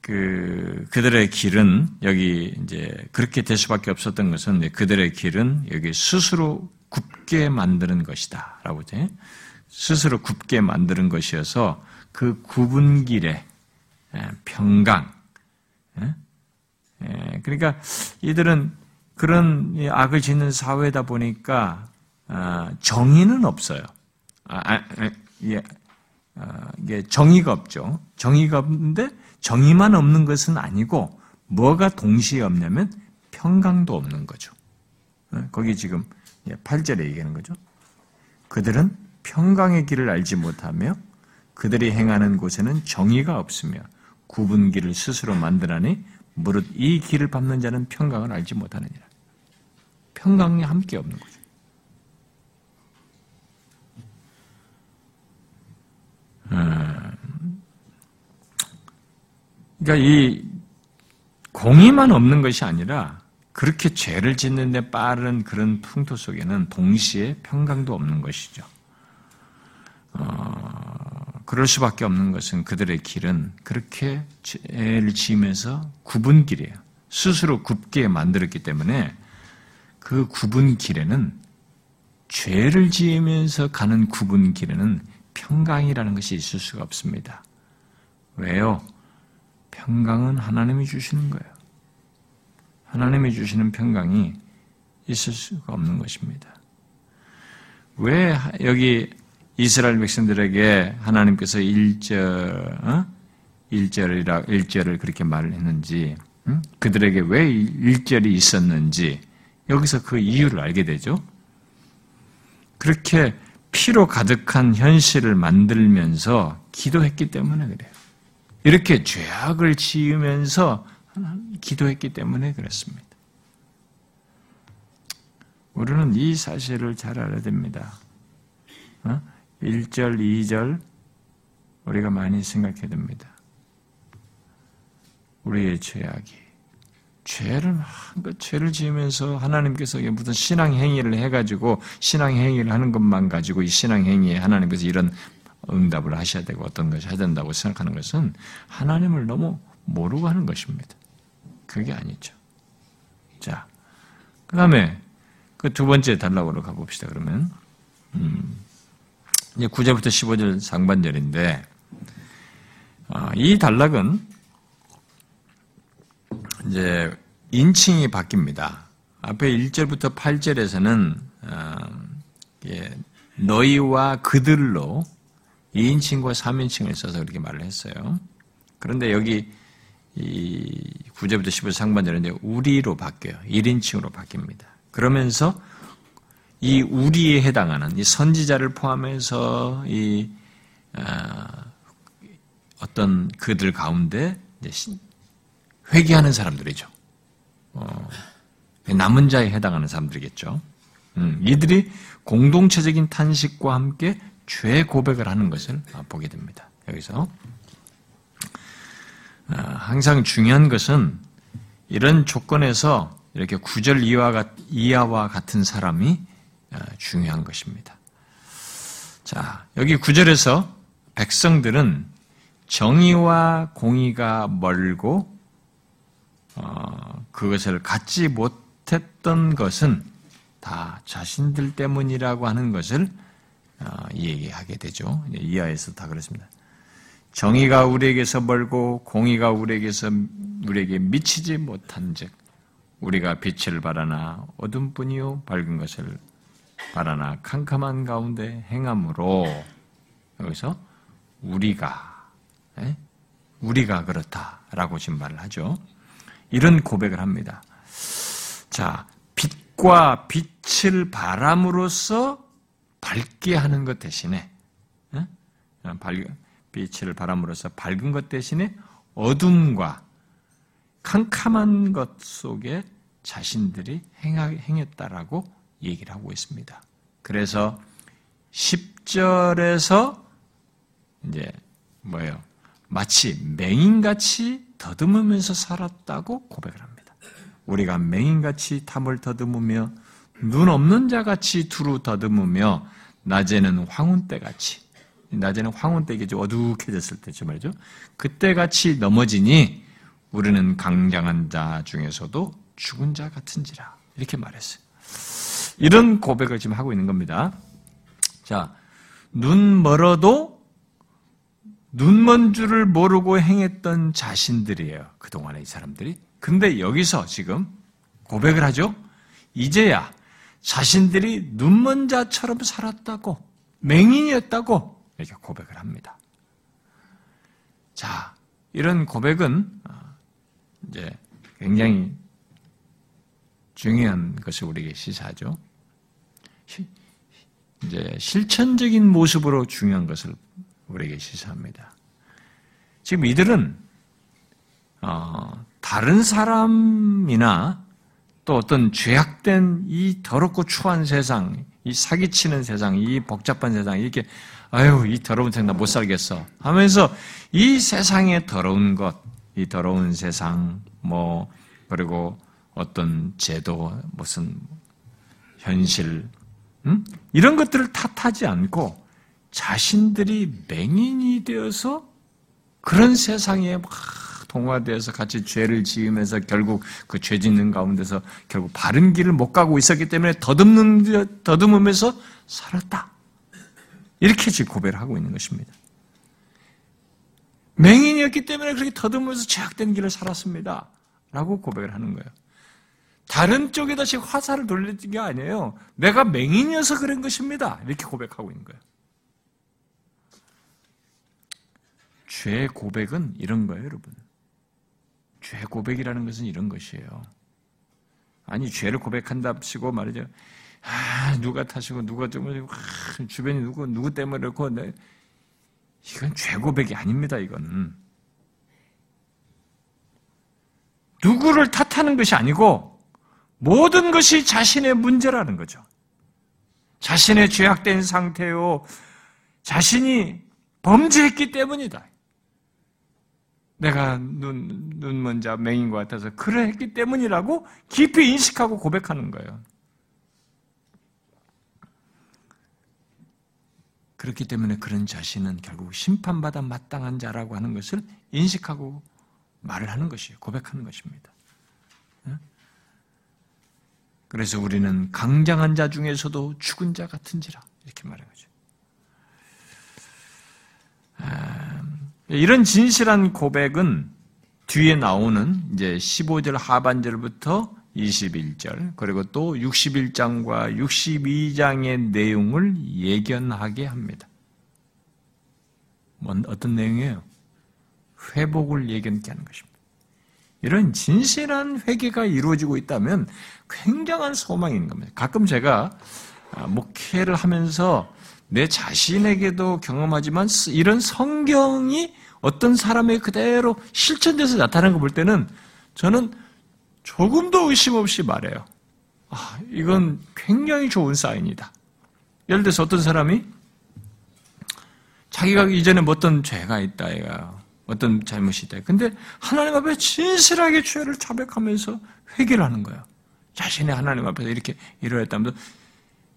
그 그들의 길은 여기 이제 그렇게 될 수밖에 없었던 것은 그들의 길은 여기 스스로 굽게 만드는 것이다라고 이제 스스로 굽게 만드는 것이어서 그 굽은 길에 평강 그러니까 이들은 그런 악을 짓는 사회다 보니까 아, 정의는 없어요. 아, 아, 예, 이게 정의가 없죠. 정의가 없는데 정의만 없는 것은 아니고 뭐가 동시에 없냐면 평강도 없는 거죠. 거기 지금 8절에 얘기하는 거죠. 그들은 평강의 길을 알지 못하며 그들이 행하는 곳에는 정의가 없으며 구분 길을 스스로 만들하니 무릇 이 길을 밟는 자는 평강을 알지 못하느니라. 평강이 함께 없는 거죠. 음. 그러니까 이 공의만 없는 것이 아니라 그렇게 죄를 짓는데 빠른 그런 풍토 속에는 동시에 평강도 없는 것이죠. 어, 그럴 수밖에 없는 것은 그들의 길은 그렇게 죄를 지으면서 굽은 길이에요. 스스로 굽게 만들었기 때문에 그 굽은 길에는 죄를 지으면서 가는 굽은 길에는 평강이라는 것이 있을 수가 없습니다. 왜요? 평강은 하나님이 주시는 거예요. 하나님이 주시는 평강이 있을 수가 없는 것입니다. 왜 여기 이스라엘 백성들에게 하나님께서 1절, 어? 1절이라, 1절을 그렇게 말을 했는지, 응? 그들에게 왜 1절이 있었는지, 여기서 그 이유를 알게 되죠. 그렇게 피로 가득한 현실을 만들면서 기도했기 때문에 그래요. 이렇게 죄악을 지으면서 기도했기 때문에 그렇습니다. 우리는 이 사실을 잘 알아야 됩니다. 1절, 어? 2절 우리가 많이 생각해야 됩니다. 우리의 죄악이 죄를 한것 죄를 지으면서 하나님께서 무슨 신앙 행위를 해가지고 신앙 행위를 하는 것만 가지고 이 신앙 행위에 하나님께서 이런 응답을 하셔야 되고 어떤 것을 해야 된다고 생각하는 것은 하나님을 너무 모르고 하는 것입니다. 그게 아니죠. 자, 그 다음에 그 두 번째 단락으로 가봅시다, 그러면. 음, 이제 9절부터 15절 상반절인데, 아, 이 단락은 이제 인칭이 바뀝니다. 앞에 1절부터 8절에서는, 아, 예, 너희와 그들로 2인칭과 3인칭을 써서 그렇게 말을 했어요. 그런데 여기 이 9절부터 15절 상반절은 우리로 바뀌어요. 1인칭으로 바뀝니다. 그러면서 이 우리에 해당하는 이 선지자를 포함해서 이 어, 떤 그들 가운데 회개하는 사람들이죠. 어, 남은 자에 해당하는 사람들이겠죠. 음, 이들이 공동체적인 탄식과 함께 죄 고백을 하는 것을 보게 됩니다. 여기서 아, 항상 중요한 것은 이런 조건에서 이렇게 구절 이하와, 같은 사람이 아, 중요한 것입니다. 자, 여기 구절에서 백성들은 정의와 공의가 멀고 어, 그것을 갖지 못했던 것은 다 자신들 때문이라고 하는 것을 어, 얘기하게 되죠. 이하에서 다 그렇습니다. 정의가 우리에게서 멀고 공의가 우리에게서 우리에게 미치지 못한즉 우리가 빛을 바라나 어둠뿐이요 밝은 것을 바라나 캄캄한 가운데 행함으로 여기서 우리가 에? 우리가 그렇다라고 지금 말을 하죠. 이런 고백을 합니다. 자, 빛과 빛을 바람으로써 밝게 하는 것 대신에 에? 밝, 빛을 바람으로써 밝은 것 대신에 어둠과 캄캄한 것 속에 자신들이 행했다라고 얘기를 하고 있습니다. 그래서 10절에서 이제 뭐예요? 마치 맹인같이 더듬으면서 살았다고 고백을 합니다. 우리가 맹인같이 탐을 더듬으며 눈 없는 자같이 두루 더듬으며 낮에는 황혼 때같이 낮에는 황혼 때겠죠. 어둑해졌을 때죠 말이죠. 그때 같이 넘어지니 우리는 강장한 자 중에서도 죽은 자 같은지라. 이렇게 말했어요. 이런 고백을 지금 하고 있는 겁니다. 자, 눈 멀어도 눈먼 줄을 모르고 행했던 자신들이에요. 그동안의 이 사람들이. 근데 여기서 지금 고백을 하죠. 이제야 자신들이 눈먼 자처럼 살았다고, 맹인이었다고 이렇게 고백을 합니다. 자, 이런 고백은 어, 이제 굉장히 중요한 것을 우리에게 시사하죠. 이제 실천적인 모습으로 중요한 것을 우리에게 시사합니다. 지금 이들은 어, 다른 사람이나 또 어떤 죄악된 이 더럽고 추한 세상, 이 사기치는 세상, 이 복잡한 세상, 이렇게 아유, 이 더러운 세상 나 못 살겠어. 하면서 이 세상의 더러운 것, 이 더러운 세상, 뭐, 그리고 어떤 제도, 무슨 현실, 음? 이런 것들을 탓하지 않고 자신들이 맹인이 되어서 그런 세상에 막 동화되어서 같이 죄를 지으면서 결국 그 죄 짓는 가운데서 결국 바른 길을 못 가고 있었기 때문에 더듬는, 더듬으면서 살았다. 이렇게 지금 고백을 하고 있는 것입니다. 맹인이었기 때문에 그렇게 더듬으면서 죄악된 길을 살았습니다. 라고 고백을 하는 거예요. 다른 쪽에다 지금 화살을 돌리는 게 아니에요. 내가 맹인이어서 그런 것입니다. 이렇게 고백하고 있는 거예요. 죄 고백은 이런 거예요, 여러분. 죄 고백이라는 것은 이런 것이에요. 아니, 죄를 고백한답시고 말이죠. 아, 누가 탓이고, 누가 때문에, 아, 주변이 누구, 누구 때문에 그렇고, 네. 이건 죄 고백이 아닙니다, 이건. 누구를 탓하는 것이 아니고, 모든 것이 자신의 문제라는 거죠. 자신의 죄악된 상태요, 자신이 범죄했기 때문이다. 내가 눈, 눈 먼저 맹인 것 같아서 그랬기 때문이라고 깊이 인식하고 고백하는 거예요. 그렇기 때문에 그런 자신은 결국 심판받아 마땅한 자라고 하는 것을 인식하고 말을 하는 것이에요. 고백하는 것입니다. 그래서 우리는 강장한 자 중에서도 죽은 자 같은지라 이렇게 말한 거죠. 아, 이런 진실한 고백은 뒤에 나오는 이제 15절 하반절부터 21절, 그리고 또 61장과 62장의 내용을 예견하게 합니다. 뭔, 어떤 내용이에요? 회복을 예견케 하는 것입니다. 이런 진실한 회개가 이루어지고 있다면 굉장한 소망인 겁니다. 가끔 제가 아, 목회를 하면서 내 자신에게도 경험하지만 이런 성경이 어떤 사람의 그대로 실천돼서 나타나는 거볼 때는 저는 조금도 의심 없이 말해요. 아, 이건 굉장히 좋은 사인이다. 예를 들어서 어떤 사람이 자기가 이전에 뭐 어떤 죄가 있다, 얘가 어떤 잘못이 있다. 근데 하나님 앞에 진실하게 죄를 자백하면서 회개를 하는 거예요. 자신의 하나님 앞에서 이렇게 이러했다면서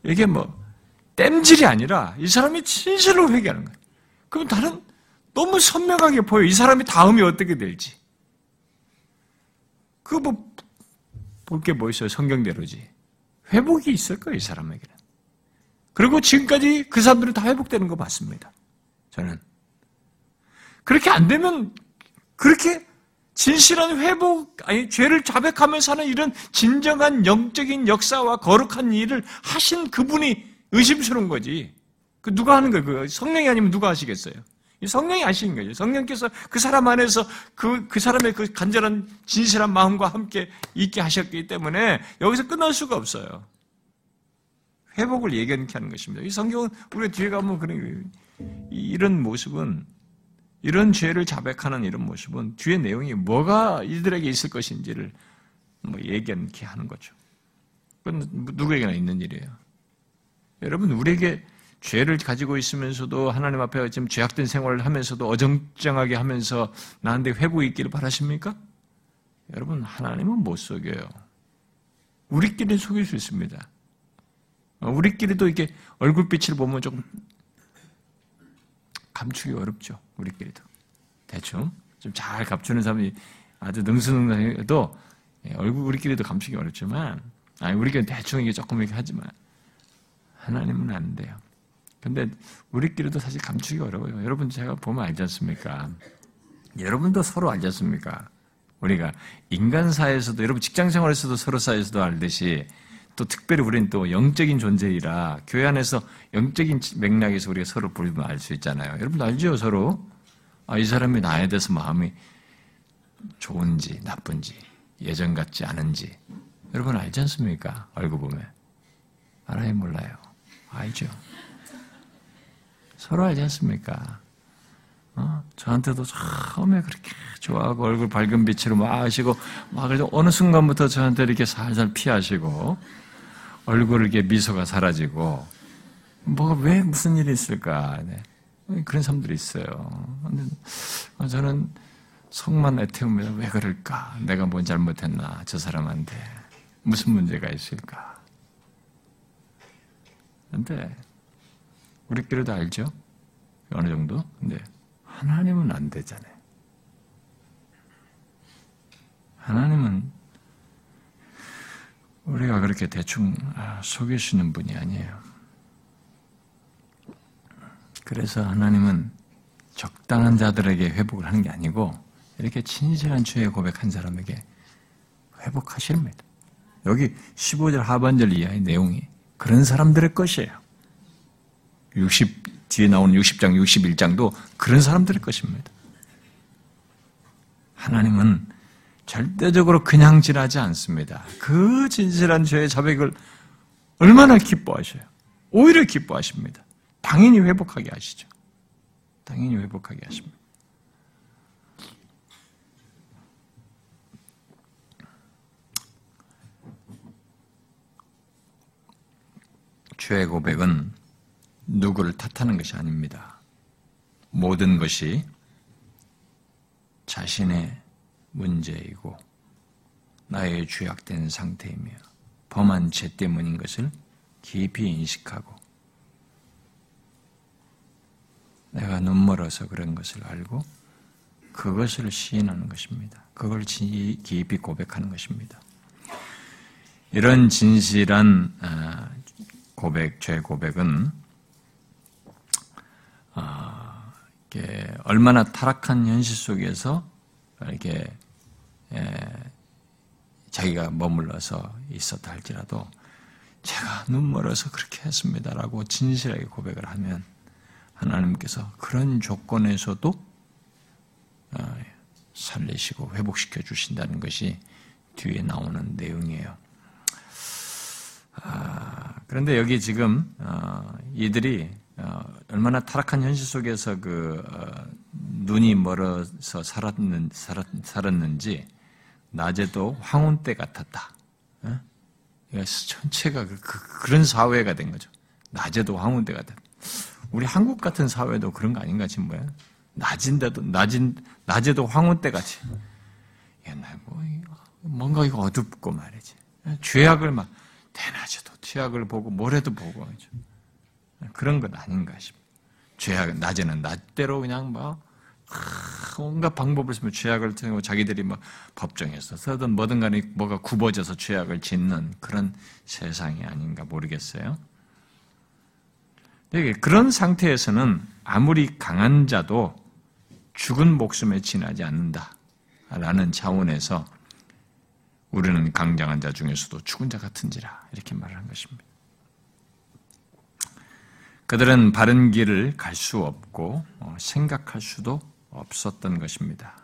이게 뭐 땜질이 아니라 이 사람이 진실로 회개하는 거예요. 그럼 다른 너무 선명하게 보여. 이 사람이 다음이 어떻게 될지. 그 뭐, 볼 게 뭐 있어요. 성경대로지. 회복이 있을 거예요, 이 사람에게는. 그리고 지금까지 그 사람들은 다 회복되는 거 봤습니다. 저는. 그렇게 안 되면, 그렇게 진실한 회복, 아니, 죄를 자백하면서 하는 이런 진정한 영적인 역사와 거룩한 일을 하신 그분이 의심스러운 거지. 그 누가 하는 거예요? 그 성령이 아니면 누가 하시겠어요? 성령이 아시는 거죠. 성령께서 그 사람 안에서 그, 그 사람의 그 간절한 진실한 마음과 함께 있게 하셨기 때문에 여기서 끝날 수가 없어요. 회복을 예견케 하는 것입니다. 이 성경은 우리 뒤에 가면 그런, 이런 모습은, 이런 죄를 자백하는 이런 모습은 뒤에 내용이 뭐가 이들에게 있을 것인지를 뭐 예견케 하는 거죠. 그건 누구에게나 있는 일이에요. 여러분, 우리에게 죄를 가지고 있으면서도 하나님 앞에 지금 죄악된 생활을 하면서도 어정쩡하게 하면서 나한테 회복이 있기를 바라십니까? 여러분, 하나님은 못 속여요. 우리끼리 속일 수 있습니다. 우리끼리도 이렇게 얼굴빛을 보면 조금 감추기 어렵죠. 우리끼리도. 대충. 좀 잘 감추는 사람이 아주 능수능란해도 예, 얼굴 우리끼리도 감추기 어렵지만, 아니, 우리끼리 대충 이게 조금 이렇게 하지만, 하나님은 안 돼요. 근데 우리끼리도 사실 감추기 어려워요. 여러분 제가 보면 알지 않습니까? 여러분도 서로 알지 않습니까? 우리가 인간사에서도 여러분 직장 생활에서도 서로 사이에서도 알듯이 또 특별히 우리는 또 영적인 존재이라 교회 안에서 영적인 맥락에서 우리가 서로 보면 알 수 있잖아요. 여러분도 알죠 서로 아, 이 사람이 나에 대해서 마음이 좋은지 나쁜지 예전 같지 않은지 여러분 알지 않습니까? 얼굴 보면 알아요 몰라요 알죠. 서로 알지 않습니까? 어? 저한테도 처음에 그렇게 좋아하고 얼굴 밝은 빛으로 막 하시고 막 그래서 어느 순간부터 저한테 이렇게 살살 피하시고 얼굴 이렇게 미소가 사라지고 뭐가 왜 무슨 일이 있을까? 네. 그런 사람들이 있어요. 저는 속만 애태우면 왜 그럴까? 내가 뭔 잘못했나? 저 사람한테 무슨 문제가 있을까? 근데 우리끼리도 알죠? 어느 정도? 근데 하나님은 안 되잖아요. 하나님은 우리가 그렇게 대충 아, 속이시는 분이 아니에요. 그래서 하나님은 적당한 자들에게 회복을 하는 게 아니고 이렇게 진실한 죄의 고백한 사람에게 회복하십니다. 여기 15절 하반절 이하의 내용이 그런 사람들의 것이에요. 60 뒤에 나오는 60장, 61장도 그런 사람들의 것입니다. 하나님은 절대적으로 그냥 지나지 않습니다. 그 진실한 죄의 자백을 얼마나 기뻐하셔요. 오히려 기뻐하십니다. 당연히 회복하게 하시죠. 당연히 회복하게 하십니다. 죄의 고백은 누구를 탓하는 것이 아닙니다. 모든 것이 자신의 문제이고 나의 죄악된 상태이며 범한 죄 때문인 것을 깊이 인식하고 내가 눈멀어서 그런 것을 알고 그것을 시인하는 것입니다. 그걸 깊이 고백하는 것입니다. 이런 진실한 아, 고백, 죄 고백은 아, 얼마나 타락한 현실 속에서 이렇게 자기가 머물러서 있었다 할지라도 제가 눈멀어서 그렇게 했습니다라고 진실하게 고백을 하면 하나님께서 그런 조건에서도 어, 살리시고 회복시켜 주신다는 것이 뒤에 나오는 내용이에요. 아, 그런데 여기 지금 어, 이들이 어, 얼마나 타락한 현실 속에서 그 눈이 멀어서 살았는, 살았는지 낮에도 황혼 때 같았다. 전체가 그, 그, 런 사회가 된 거죠. 낮에도 황혼 때 같았다. 우리 한국 같은 사회도 그런 거 아닌가 지금 뭐야? 낮인데도 낮인 낮에도 황혼 때 같이 옛날 뭐 뭔가 이거 어둡고 말이지. 죄악을 막 대낮에도 죄악을 보고 모래도 보고 그런 것 아닌가 싶어. 죄악 낮에는 낮대로 그냥 뭐 온갖 방법을 쓰면 죄악을 통고 자기들이 뭐 법정에서 서든 뭐든 간에 뭐가 굽어져서 죄악을 짓는 그런 세상이 아닌가 모르겠어요. 그런 상태에서는 아무리 강한 자도 죽은 목숨에 지나지 않는다라는 차원에서 우리는 강장한 자 중에서도 죽은 자 같은지라 이렇게 말을 한 것입니다. 그들은 바른 길을 갈 수 없고 어, 생각할 수도 없었던 것입니다.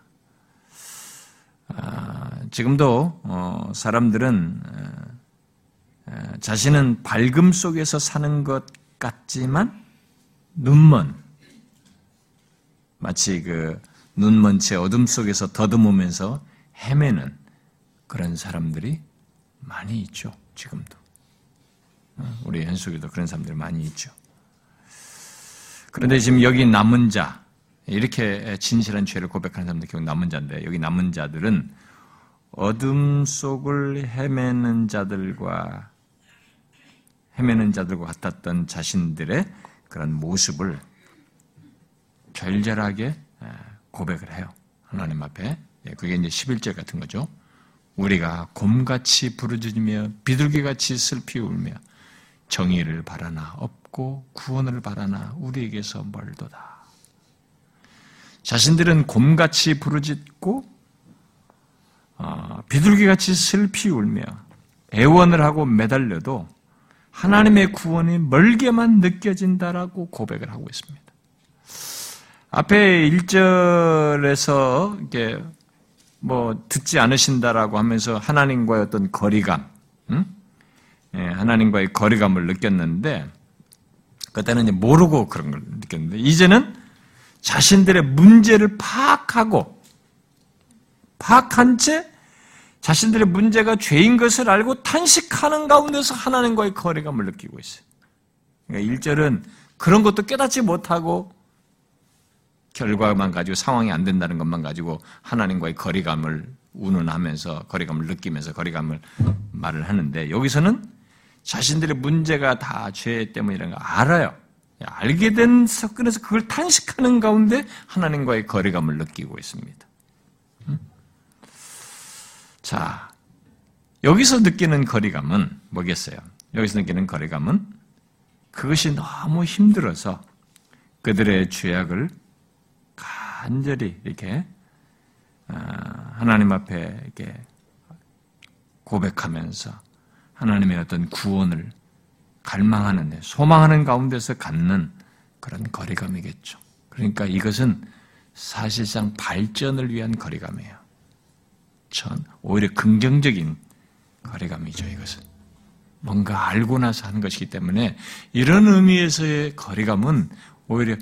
아, 지금도 어, 사람들은 자신은 밝음 속에서 사는 것 같지만 눈먼 마치 그 눈먼 채 어둠 속에서 더듬으면서 헤매는 그런 사람들이 많이 있죠. 지금도 어, 우리 현속에도 그런 사람들이 많이 있죠. 그런데 지금 여기 남은 자 이렇게 진실한 죄를 고백하는 사람들 결국 남은 자인데 여기 남은 자들은 어둠 속을 헤매는 자들과 헤매는 자들과 같았던 자신들의 그런 모습을 절절하게 고백을 해요. 하나님 앞에. 예, 그게 이제 11절 같은 거죠. 우리가 곰같이 부르짖으며 비둘기같이 슬피 울며 정의를 바라나 없고 구원을 바라나 우리에게서 멀도다. 자신들은 곰같이 부르짖고 어, 비둘기같이 슬피 울며 애원을 하고 매달려도 하나님의 구원이 멀게만 느껴진다라고 고백을 하고 있습니다. 앞에 1절에서 이게 뭐 듣지 않으신다라고 하면서 하나님과의 어떤 거리감, 응? 예, 하나님과의 거리감을 느꼈는데 그때는 이제 모르고 그런 걸 느꼈는데 이제는 자신들의 문제를 파악하고 파악한 채 자신들의 문제가 죄인 것을 알고 탄식하는 가운데서 하나님과의 거리감을 느끼고 있어요. 그러니까 1절은 그런 것도 깨닫지 못하고 결과만 가지고 상황이 안 된다는 것만 가지고 하나님과의 거리감을 운운하면서 거리감을 느끼면서 거리감을 말을 하는데 여기서는 자신들의 문제가 다 죄 때문이라는 걸 알아요. 알게 된 사건에서 그걸 탄식하는 가운데 하나님과의 거리감을 느끼고 있습니다. 자, 여기서 느끼는 거리감은 뭐겠어요? 여기서 느끼는 거리감은 그것이 너무 힘들어서 그들의 죄악을 간절히 이렇게 아, 하나님 앞에 이렇게 고백하면서 하나님의 어떤 구원을 갈망하는 소망하는 가운데서 갖는 그런 거리감이겠죠. 그러니까 이것은 사실상 발전을 위한 거리감이에요. 전 오히려 긍정적인 거리감이죠. 이것은 뭔가 알고 나서 하는 것이기 때문에 이런 의미에서의 거리감은 오히려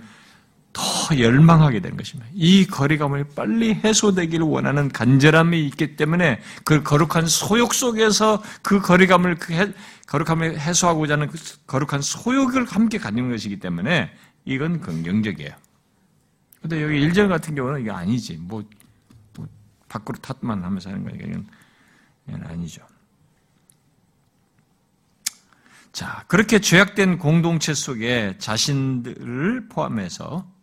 더 열망하게 되는 것입니다. 이 거리감을 빨리 해소되기를 원하는 간절함이 있기 때문에 그 거룩한 소욕 속에서 그 거리감을 그 해, 거룩함을 해소하고자 하는 그 거룩한 소욕을 함께 가진 것이기 때문에 이건 긍정적이에요. 근데 여기 일절 같은 경우는 이게 아니지. 뭐, 뭐 밖으로 탓만 하면서 하는 거니까 이건, 이건 아니죠. 자, 그렇게 죄악된 공동체 속에 자신들을 포함해서 예,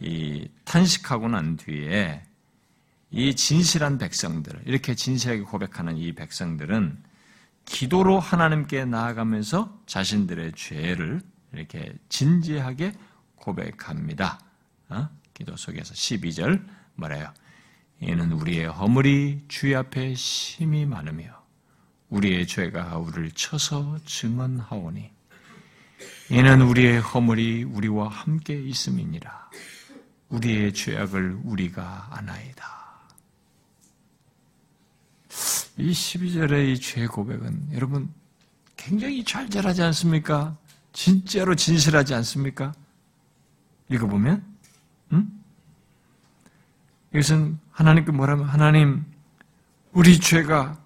이 탄식하고 난 뒤에 이 진실한 백성들, 이렇게 진실하게 고백하는 이 백성들은 기도로 하나님께 나아가면서 자신들의 죄를 이렇게 진지하게 고백합니다. 어? 기도 속에서 12절 뭐래요? 이는 우리의 허물이 주의 앞에 심히 많으며 우리의 죄가 우리를 쳐서 증언하오니 이는 우리의 허물이 우리와 함께 있음이니라 우리의 죄악을 우리가 아나이다. 이 12절의 이 죄 고백은 여러분 굉장히 절절하지 않습니까? 진짜로 진실하지 않습니까? 읽어보면, 응? 이것은 하나님께 뭐라면, 하나님, 우리 죄가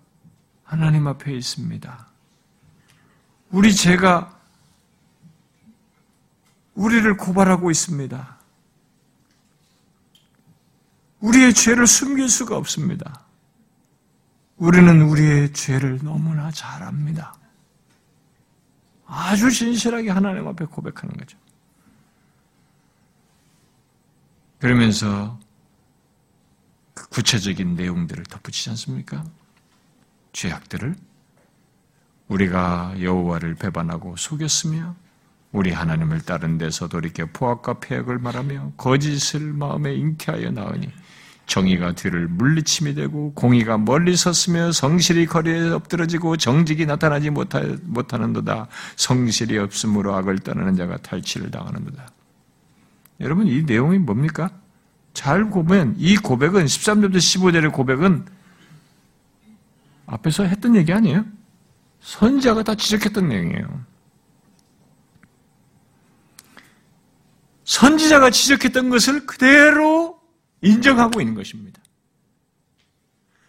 하나님 앞에 있습니다. 우리 죄가 우리를 고발하고 있습니다. 우리의 죄를 숨길 수가 없습니다. 우리는 우리의 죄를 너무나 잘 압니다. 아주 진실하게 하나님 앞에 고백하는 거죠. 그러면서 그 구체적인 내용들을 덧붙이지 않습니까? 죄악들을 우리가 여호와를 배반하고 속였으며 우리 하나님을 따른 데서 돌이켜 포악과 폐악을 말하며 거짓을 마음에 잉태하여 나으니 정의가 뒤를 물리침이 되고 공의가 멀리 섰으며 성실이 거리에 엎드러지고 정직이 나타나지 못하는도다. 성실이 없으므로 악을 떠나는 자가 탈취를 당하는도다. 여러분 이 내용이 뭡니까? 잘 보면 이 고백은 13절부터 15절의 고백은 앞에서 했던 얘기 아니에요? 선자가 다 지적했던 내용이에요. 선지자가 지적했던 것을 그대로 인정하고 있는 것입니다.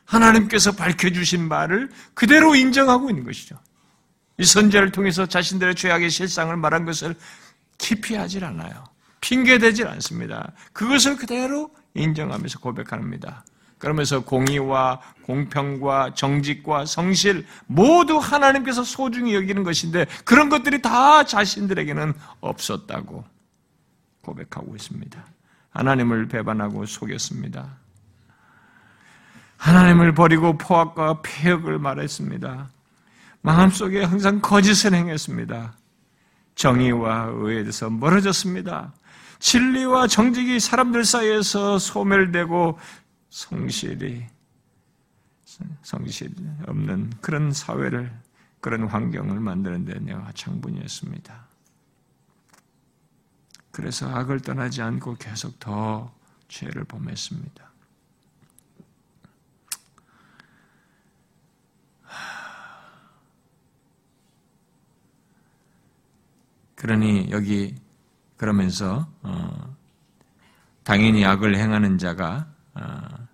하나님께서 밝혀주신 말을 그대로 인정하고 있는 것이죠. 이 선지자를 통해서 자신들의 죄악의 실상을 말한 것을 기피하지 않아요. 핑계대지 않습니다. 그것을 그대로 인정하면서 고백합니다. 그러면서 공의와 공평과 정직과 성실 모두 하나님께서 소중히 여기는 것인데 그런 것들이 다 자신들에게는 없었다고 고백하고 있습니다. 하나님을 배반하고 속였습니다. 하나님을 버리고 포악과 폐역을 말했습니다. 마음속에 항상 거짓을 행했습니다. 정의와 의에 대해서 멀어졌습니다. 진리와 정직이 사람들 사이에서 소멸되고 성실이 성실 없는 그런 사회를 그런 환경을 만드는 데 내가 창분이었습니다. 그래서 악을 떠나지 않고 계속 더 죄를 범했습니다. 그러니 여기 그러면서 어, 당연히 악을 행하는 자가 어,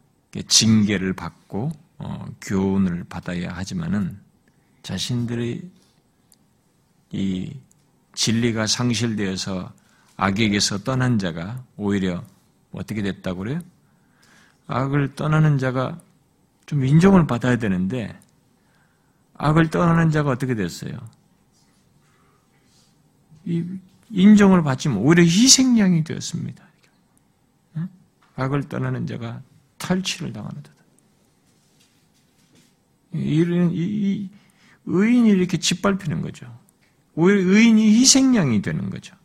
징계를 받고 어, 교훈을 받아야 하지만은 자신들의 이 진리가 상실되어서 악에게서 떠난 자가 오히려 어떻게 됐다고 그래요? 악을 떠나는 자가 좀 인정을 받아야 되는데 악을 떠나는 자가 어떻게 됐어요? 인정을 받지 못 오히려 희생양이 되었습니다. 악을 떠나는 자가 탈취를 당하는 듯. 이런 이, 이, 의인이 이렇게 짓밟히는 거죠. 오히려 의인이 희생양이 되는 거죠.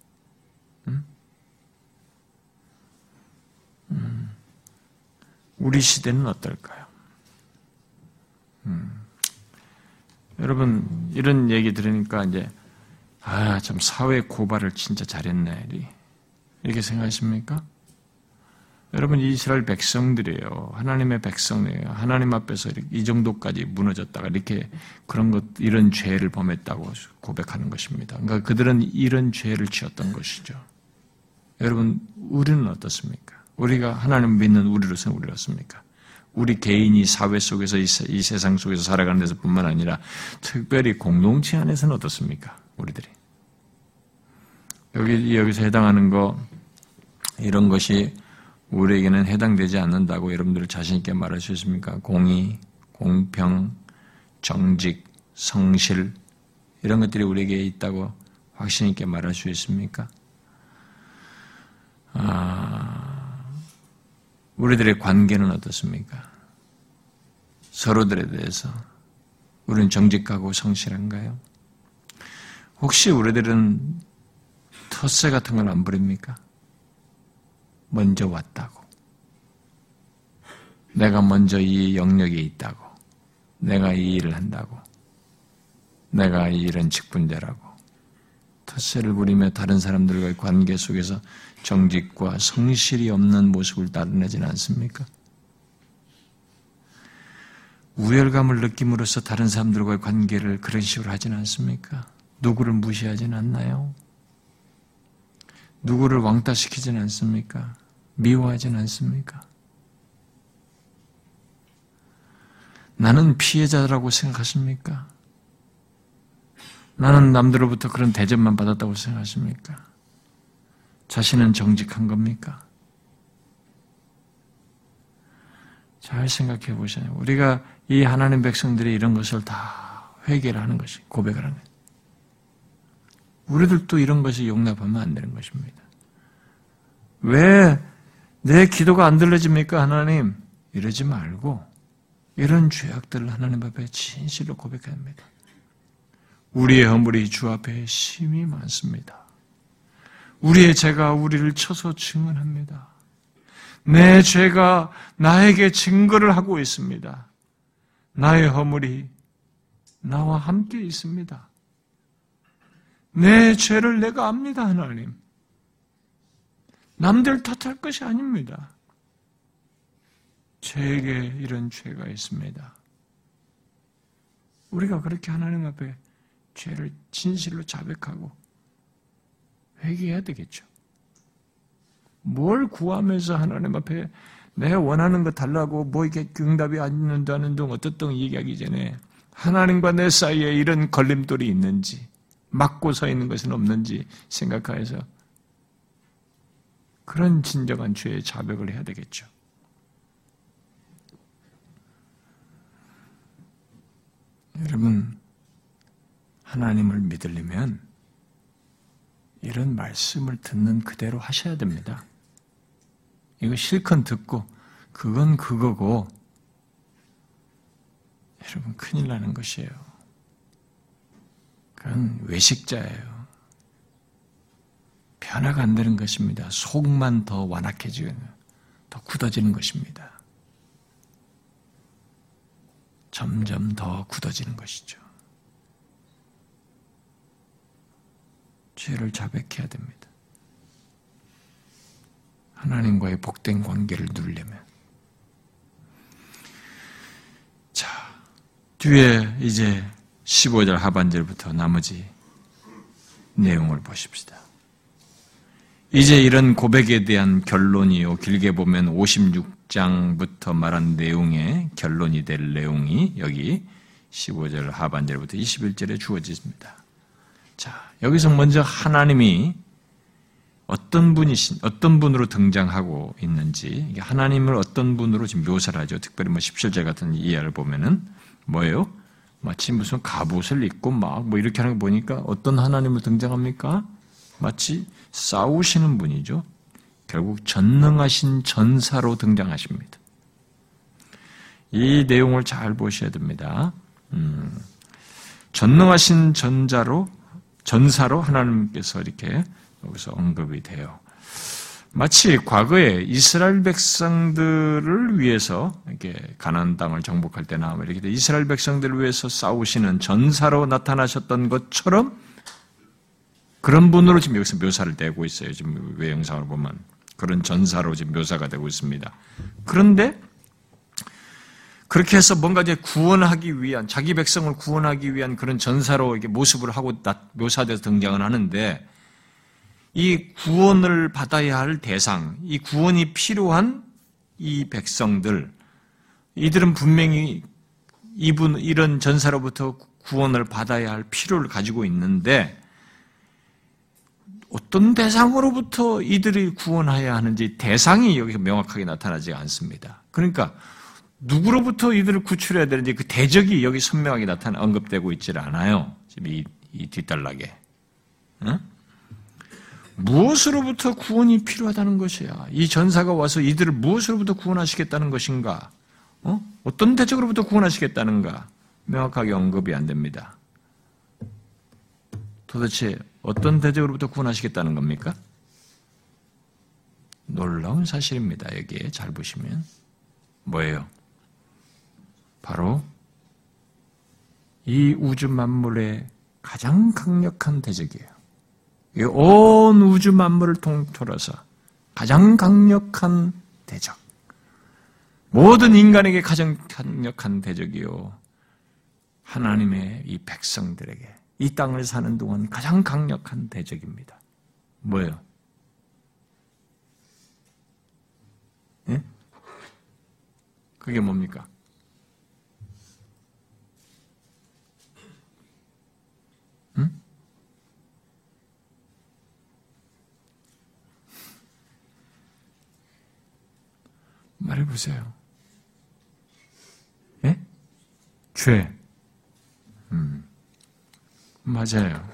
음. 우리 시대는 어떨까요? 음. 여러분 이런 얘기 들으니까 이제 아 참 사회 고발을 진짜 잘했네 이렇게 생각하십니까? 여러분 이스라엘 백성들이에요. 하나님의 백성이에요. 하나님 앞에서 이 정도까지 무너졌다가 이렇게 그런 것 이런 죄를 범했다고 고백하는 것입니다. 그러니까 그들은 이런 죄를 지었던 것이죠. 여러분 우리는 어떻습니까? 우리가 하나님 믿는 우리로서 우리였습니까? 우리 개인이 사회 속에서 이, 세상 속에서 살아가는 데서뿐만 아니라 특별히 공동체 안에서는 어떻습니까? 우리들이 여기 여기서 해당하는 거 이런 것이 우리에게는 해당되지 않는다고 여러분들 자신 있게 말할 수 있습니까? 공의, 공평, 정직, 성실 이런 것들이 우리에게 있다고 확신 있게 말할 수 있습니까? 아, 우리들의 관계는 어떻습니까? 서로들에 대해서 우리는 정직하고 성실한가요? 혹시 우리들은 텃세 같은 걸 안 부립니까? 먼저 왔다고. 내가 먼저 이 영역에 있다고. 내가 이 일을 한다고. 내가 이 일은 직분자라고. 텃세를 부리며 다른 사람들과의 관계 속에서 정직과 성실이 없는 모습을 나타내지는 않습니까? 우열감을 느낌으로써 다른 사람들과의 관계를 그런 식으로 하지는 않습니까? 누구를 무시하지는 않나요? 누구를 왕따시키지는 않습니까? 미워하지는 않습니까? 나는 피해자라고 생각하십니까? 나는 남들로부터 그런 대접만 받았다고 생각하십니까? 자신은 정직한 겁니까? 잘 생각해 보세요. 우리가 이 하나님 백성들이 이런 것을 다 회개를 하는 것이 고백을 하는. 우리들도 이런 것을 용납하면 안 되는 것입니다. 왜 내 기도가 안 들려집니까, 하나님? 이러지 말고 이런 죄악들을 하나님 앞에 진실로 고백해야 합니다. 우리의 허물이 주 앞에 심이 많습니다. 우리의 죄가 우리를 쳐서 증언합니다. 내 죄가 나에게 증거를 하고 있습니다. 나의 허물이 나와 함께 있습니다. 내 죄를 내가 압니다, 하나님. 남들 탓할 것이 아닙니다. 제게 이런 죄가 있습니다. 우리가 그렇게 하나님 앞에 죄를 진실로 자백하고 회개해야 되겠죠. 뭘 구하면서 하나님 앞에 내가 원하는 거 달라고 뭐 이게 응답이 안 있는다는 등 어떻든 얘기하기 전에 하나님과 내 사이에 이런 걸림돌이 있는지 막고 서 있는 것은 없는지 생각하여서 그런 진정한 죄의 자백을 해야 되겠죠. 여러분, 하나님을 믿으려면 이런 말씀을 듣는 그대로 하셔야 됩니다. 이거 실컷 듣고 그건 그거고 여러분 큰일 나는 것이에요. 그건 외식자예요. 변화가 안 되는 것입니다. 속만 더 완악해지고 더 굳어지는 것입니다. 점점 더 굳어지는 것이죠. 죄를 자백해야 됩니다. 하나님과의 복된 관계를 누리려면. 자, 뒤에 이제 15절 하반절부터 나머지 내용을 보십시다. 이제 이런 고백에 대한 결론이요. 길게 보면 56장부터 말한 내용의 결론이 될 내용이 여기 15절 하반절부터 21절에 주어집니다. 자, 여기서 먼저 하나님이 어떤 분이신, 어떤 분으로 등장하고 있는지, 하나님을 어떤 분으로 지금 묘사를 하죠. 특별히 뭐 17절 같은 이해를 보면은, 뭐예요? 마치 무슨 갑옷을 입고 막 뭐 이렇게 하는 거 보니까 어떤 하나님을 등장합니까? 마치 싸우시는 분이죠. 결국 전능하신 전사로 등장하십니다. 이 내용을 잘 보셔야 됩니다. 음, 전능하신 전자로 전사로 하나님께서 이렇게 여기서 언급이 돼요. 마치 과거에 이스라엘 백성들을 위해서 이렇게 가나안 땅을 정복할 때나 뭐 이렇게 이스라엘 백성들을 위해서 싸우시는 전사로 나타나셨던 것처럼 그런 분으로 지금 여기서 묘사를 되고 있어요. 지금 외영상을 보면 그런 전사로 지금 묘사가 되고 있습니다. 그런데 그렇게 해서 뭔가 이제 구원하기 위한 자기 백성을 구원하기 위한 그런 전사로 이렇게 모습을 하고 묘사돼서 등장을 하는데 이 구원을 받아야 할 대상, 이 구원이 필요한 이 백성들, 이들은 분명히 이분 이런 전사로부터 구원을 받아야 할 필요를 가지고 있는데 어떤 대상으로부터 이들이 구원해야 하는지 대상이 여기서 명확하게 나타나지 않습니다. 그러니까 누구로부터 이들을 구출해야 되는지 그 대적이 여기 선명하게 나타나 언급되고 있질 않아요. 지금 이, 이 뒷단락에. 응? 무엇으로부터 구원이 필요하다는 것이야. 이 전사가 와서 이들을 무엇으로부터 구원하시겠다는 것인가? 어? 어떤 대적으로부터 구원하시겠다는가? 명확하게 언급이 안 됩니다. 도대체 어떤 대적으로부터 구원하시겠다는 겁니까? 놀라운 사실입니다. 여기에 잘 보시면. 뭐예요? 바로 이 우주 만물의 가장 강력한 대적이에요. 온 우주 만물을 통틀어서 가장 강력한 대적. 모든 인간에게 가장 강력한 대적이요. 하나님의 이 백성들에게 이 땅을 사는 동안 가장 강력한 대적입니다. 뭐예요? 예? 그게 뭡니까? 말해보세요. 예? 죄. 음, 맞아요.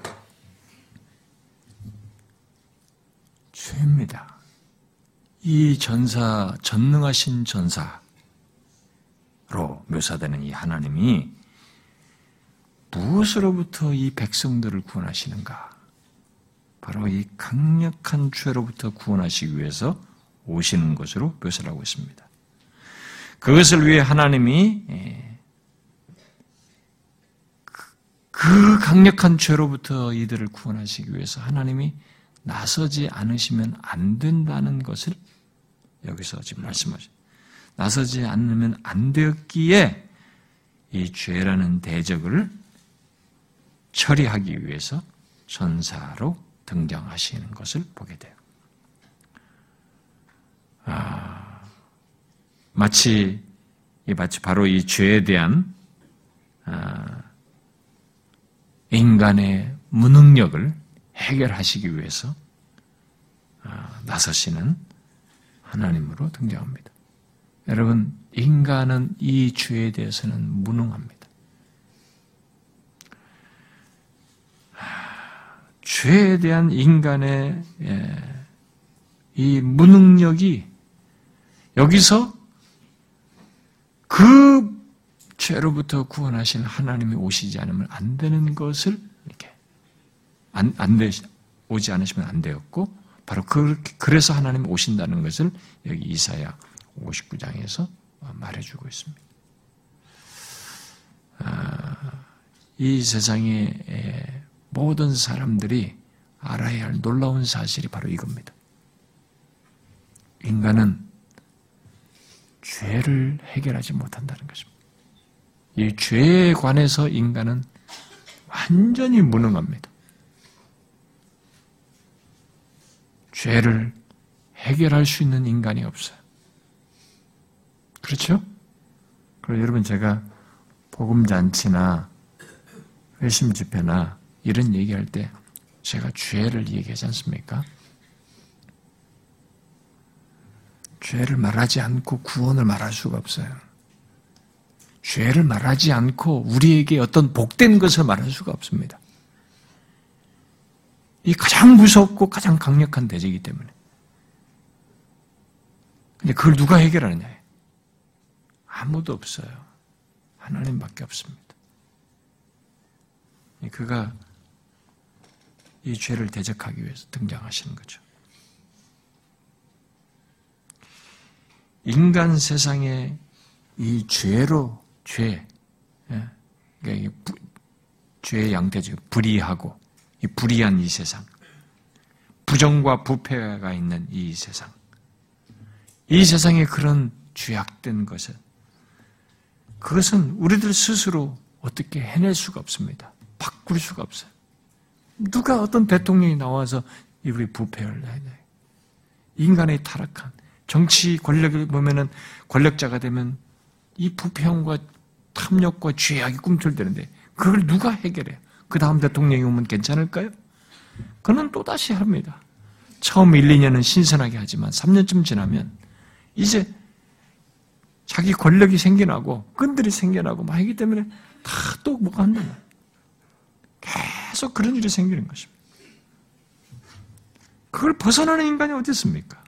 죄입니다. 이 전사, 전능하신 전사로 묘사되는 이 하나님이 무엇으로부터 이 백성들을 구원하시는가? 바로 이 강력한 죄로부터 구원하시기 위해서 오시는 것으로 묘사를 하고 있습니다. 그것을 위해 하나님이 예, 그, 그 강력한 죄로부터 이들을 구원하시기 위해서 하나님이 나서지 않으시면 안 된다는 것을 여기서 지금 말씀하죠. 나서지 않으면 안 되었기에 이 죄라는 대적을 처리하기 위해서 전사로 등장하시는 것을 보게 돼요. 아, 마치 마치 바로 이 죄에 대한 아, 인간의 무능력을 해결하시기 위해서 아, 나서시는 하나님으로 등장합니다. 여러분, 인간은 이 죄에 대해서는 무능합니다. 죄에 대한 인간의 예, 이 무능력이 여기서 그 죄로부터 구원하신 하나님이 오시지 않으면 안 되는 것을 이렇게 안, 안 되, 오지 않으시면 안 되었고, 바로 그렇게, 그래서 하나님이 오신다는 것을 여기 이사야 59장에서 말해주고 있습니다. 아, 이 세상의 모든 사람들이 알아야 할 놀라운 사실이 바로 이겁니다. 인간은 죄를 해결하지 못한다는 것입니다. 이 죄에 관해서 인간은 완전히 무능합니다. 죄를 해결할 수 있는 인간이 없어요. 그렇죠? 그리고 여러분 제가 복음잔치나 회심 집회나 이런 얘기할 때 제가 죄를 얘기하지 않습니까? 죄를 말하지 않고 구원을 말할 수가 없어요. 죄를 말하지 않고 우리에게 어떤 복된 것을 말할 수가 없습니다. 이 가장 무섭고 가장 강력한 대제이기 때문에. 근데 그걸 누가 해결하느냐? 아무도 없어요. 하나님밖에 없습니다. 그가 이 죄를 대적하기 위해서 등장하시는 거죠. 인간 세상에 이 죄로 죄, 예, 그러니까 죄의 양태죠. 불의하고 이 불의한 이 세상, 부정과 부패가 있는 이 세상, 이 세상에 그런 죄악된 것은 그것은 우리들 스스로 어떻게 해낼 수가 없습니다. 바꿀 수가 없어요. 누가 어떤 대통령이 나와서 우리 부패를 해야 돼. 인간의 타락한 정치 권력을 보면은 권력자가 되면 이 부패함과 탐욕과 죄악이 꿈틀대는데 그걸 누가 해결해요? 그 다음 대통령이 오면 괜찮을까요? 그는 또다시 합니다. 처음 1, 2년은 신선하게 하지만 3년쯤 지나면 이제 자기 권력이 생겨나고 끈들이 생겨나고 막 하기 때문에 다 또 뭐가 한다. 계속 그런 일이 생기는 것입니다. 그걸 벗어나는 인간이 어디 있습니까?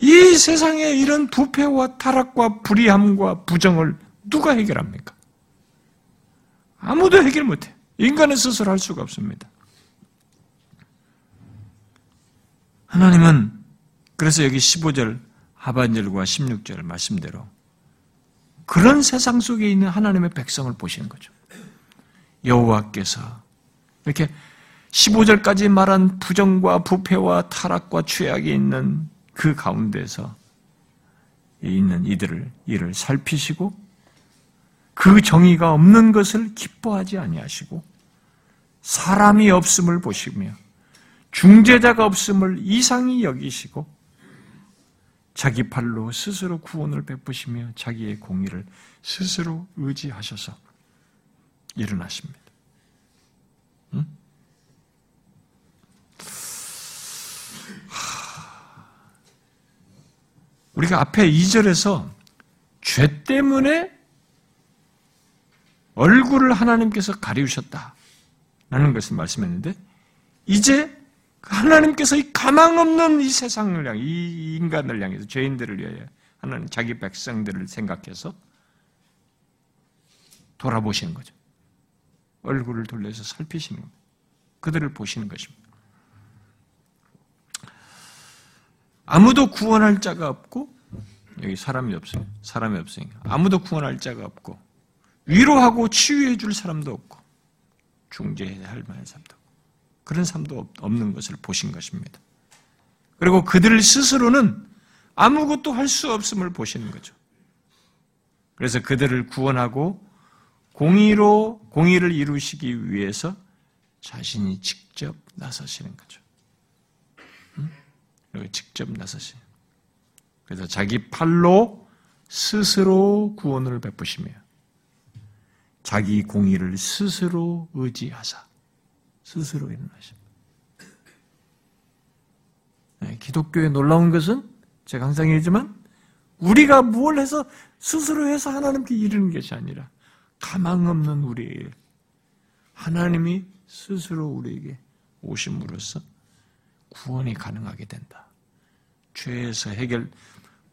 이 세상에 이런 부패와 타락과 불의함과 부정을 누가 해결합니까? 아무도 해결 못해. 인간은 스스로 할 수가 없습니다. 하나님은 그래서 여기 15절 하반절과 16절 말씀대로 그런 세상 속에 있는 하나님의 백성을 보시는 거죠. 여호와께서 이렇게 15절까지 말한 부정과 부패와 타락과 죄악이 있는 그 가운데서 있는 이들을 이를 살피시고 그 정의가 없는 것을 기뻐하지 아니하시고 사람이 없음을 보시며 중재자가 없음을 이상히 여기시고 자기 팔로 스스로 구원을 베푸시며 자기의 공의를 스스로 의지하셔서 일어나십니다. 응? 우리가 앞에 2절에서 죄 때문에 얼굴을 하나님께서 가리우셨다. 라는 것을 말씀했는데, 이제 하나님께서 이 가망 없는 이 세상을 향해, 이 인간을 향해서 죄인들을 위하여 하나님 자기 백성들을 생각해서 돌아보시는 거죠. 얼굴을 돌려서 살피시는 겁니다. 그들을 보시는 것입니다. 아무도 구원할 자가 없고 여기 사람이 없어요. 사람이 없으니까 아무도 구원할 자가 없고 위로하고 치유해 줄 사람도 없고 중재할 만한 사람도 없고 그런 사람도 없는 것을 보신 것입니다. 그리고 그들 스스로는 아무것도 할 수 없음을 보시는 거죠. 그래서 그들을 구원하고 공의로 공의를 이루시기 위해서 자신이 직접 나서시는 거죠. 응? 직접 나서시는. 그래서 자기 팔로 스스로 구원을 베푸시며 자기 공의를 스스로 의지하사 스스로 일어나십니다. 네, 기독교의 놀라운 것은 제가 항상 얘기지만 우리가 뭘 해서 스스로 해서 하나님께 이르는 것이 아니라 가망 없는 우리에게 하나님이 스스로 우리에게 오심으로써 구원이 가능하게 된다. 죄에서 해결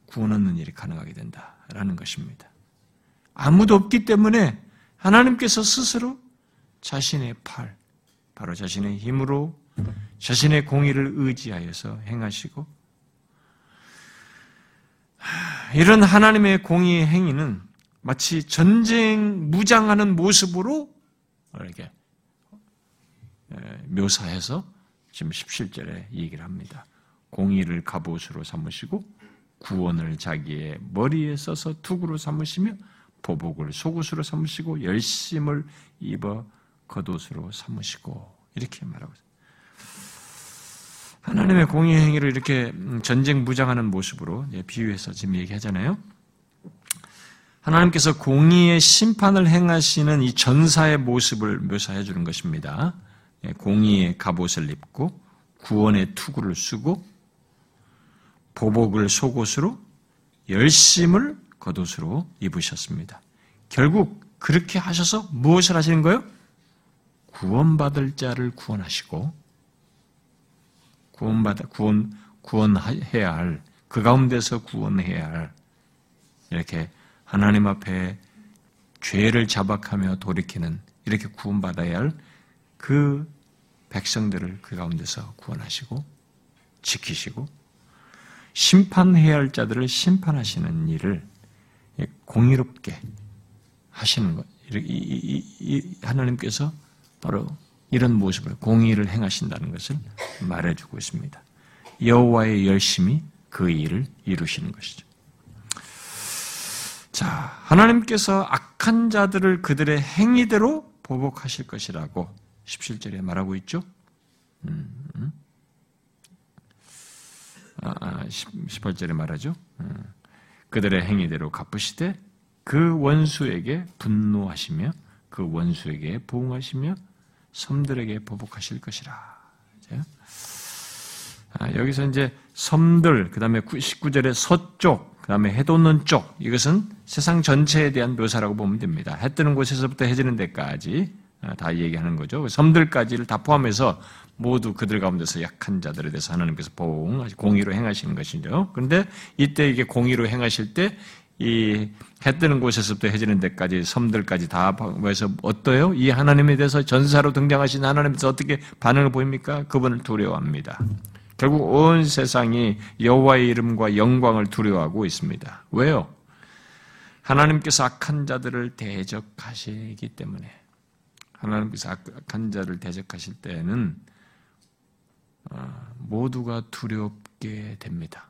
구원 얻는 일이 가능하게 된다라는 것입니다. 아무도 없기 때문에 하나님께서 스스로 자신의 팔, 바로 자신의 힘으로 자신의 공의를 의지하여서 행하시고 이런 하나님의 공의의 행위는 마치 전쟁 무장하는 모습으로 이렇게 묘사해서 지금 17절에 얘기를 합니다. 공의를 갑옷으로 삼으시고 구원을 자기의 머리에 써서 투구로 삼으시며 보복을 속옷으로 삼으시고 열심을 입어 겉옷으로 삼으시고 이렇게 말하고. 하나님의 공의 행위를 이렇게 전쟁 무장하는 모습으로 비유해서 지금 얘기하잖아요. 하나님께서 공의의 심판을 행하시는 이 전사의 모습을 묘사해 주는 것입니다. 예, 공의의 갑옷을 입고 구원의 투구를 쓰고 보복을 속옷으로 열심을 겉옷으로 입으셨습니다. 결국 그렇게 하셔서 무엇을 하시는 거예요? 구원받을 자를 구원하시고 구원받아 구원 구원해야 할 그 가운데서 구원해야 할 이렇게 하나님 앞에 죄를 자박하며 돌이키는 이렇게 구원받아야 할 그 백성들을 그 가운데서 구원하시고 지키시고 심판해야 할 자들을 심판하시는 일을 공의롭게 하시는 것. 하나님께서 바로 이런 모습을 공의를 행하신다는 것을 말해주고 있습니다. 여호와의 열심히 그 일을 이루시는 것이죠. 자, 하나님께서 악한 자들을 그들의 행위대로 보복하실 것이라고 17절에 말하고 있죠. 음, 음. 아, 아, 18절에 말하죠. 음. 그들의 행위대로 갚으시되 그 원수에게 분노하시며 그 원수에게 보응하시며 섬들에게 보복하실 것이라. 아, 여기서 이제 섬들, 그 다음에 19절에 서쪽, 그 다음에 해 돋는 쪽, 이것은 세상 전체에 대한 묘사라고 보면 됩니다. 해 뜨는 곳에서부터 해지는 데까지 아, 다 얘기하는 거죠. 섬들까지를 다 포함해서 모두 그들 가운데서 약한 자들에 대해서 하나님께서 보응, 공의로 행하시는 것이죠. 그런데 이때 이게 공의로 행하실 때 이 해 뜨는 곳에서부터 해지는 데까지 섬들까지 다 모여서 어떠요? 이 하나님에 대해서 전사로 등장하신 하나님께서 어떻게 반응을 보입니까? 그분을 두려워합니다. 결국 온 세상이 여호와의 이름과 영광을 두려워하고 있습니다. 왜요? 하나님께서 악한 자들을 대적하시기 때문에 하나님께서 악한 자를 대적하실 때에는 어, 모두가 두렵게 됩니다.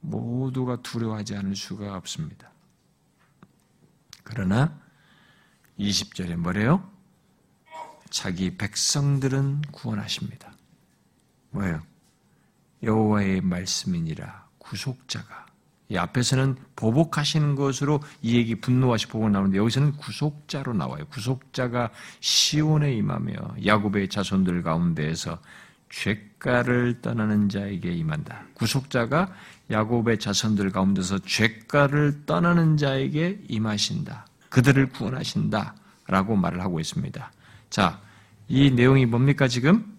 모두가 두려워하지 않을 수가 없습니다. 그러나 20절에 뭐래요? 자기 백성들은 구원하십니다. 뭐예요? 여호와의 말씀이니라 구속자가 이 앞에서는 보복하시는 것으로 이 얘기 분노하시 보고 나오는데 여기서는 구속자로 나와요. 구속자가 시온에 임하며 야곱의 자손들 가운데에서 죄가를 떠나는 자에게 임한다. 구속자가 야곱의 자손들 가운데서 죄가를 떠나는 자에게 임하신다. 그들을 구원하신다. 라고 말을 하고 있습니다. 자, 이 내용이 뭡니까, 지금?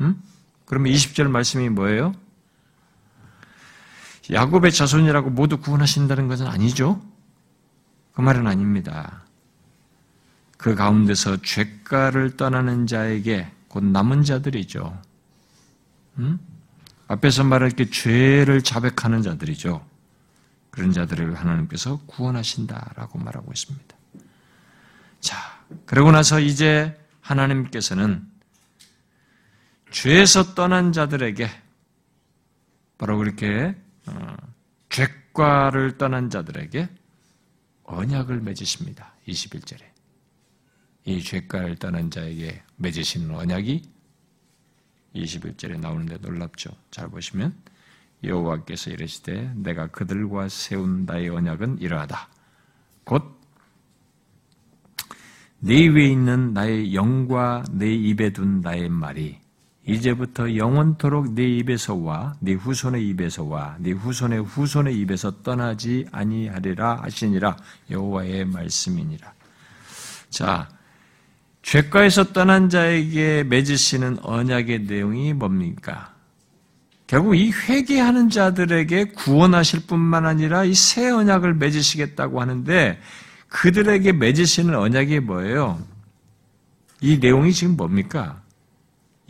음? 그러면 20절 말씀이 뭐예요? 야곱의 자손이라고 모두 구원하신다는 것은 아니죠. 그 말은 아닙니다. 그 가운데서 죄가를 떠나는 자에게 곧 남은 자들이죠. 음? 앞에서 말할게 죄를 자백하는 자들이죠. 그런 자들을 하나님께서 구원하신다라고 말하고 있습니다. 자, 그러고 나서 이제 하나님께서는 죄에서 떠난 자들에게 바로 그렇게 어, 죄과를 떠난 자들에게 언약을 맺으십니다. 21절에. 이 죄과를 떠난 자에게 맺으시는 언약이 21절에 나오는데 놀랍죠. 잘 보시면 여호와께서 이르시되 내가 그들과 세운 나의 언약은 이러하다. 곧 내 위에 있는 나의 영과 내 입에 둔 나의 말이 이제부터 영원토록 네 입에서와 네 후손의 입에서와 네 후손의 후손의 입에서 떠나지 아니하리라 하시니라 여호와의 말씀이니라. 자, 죄가에서 떠난 자에게 맺으시는 언약의 내용이 뭡니까? 결국 이 회개하는 자들에게 구원하실 뿐만 아니라 이 새 언약을 맺으시겠다고 하는데 그들에게 맺으시는 언약이 뭐예요? 이 내용이 지금 뭡니까?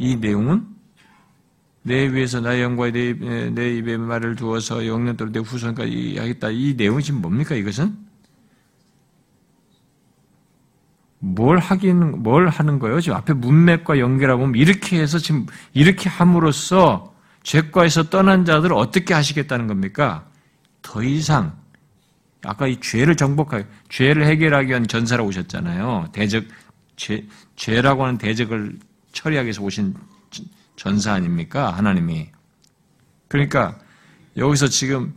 이 내용은 내 위에서 나의 영광에 내, 내 입에 말을 두어서 영년도로 내 후손까지 하겠다. 이 내용이 지금 뭡니까? 이것은 뭘 하긴 뭘 하는 거예요? 지금 앞에 문맥과 연결하고 이렇게 해서 지금 이렇게 함으로써 죄과에서 떠난 자들을 어떻게 하시겠다는 겁니까? 더 이상 아까 이 죄를 정복하기, 죄를 해결하기 위한 전사로 오셨잖아요. 대적 죄 죄라고 하는 대적을 처리하기 위해서 오신 전사 아닙니까? 하나님이. 그러니까 여기서 지금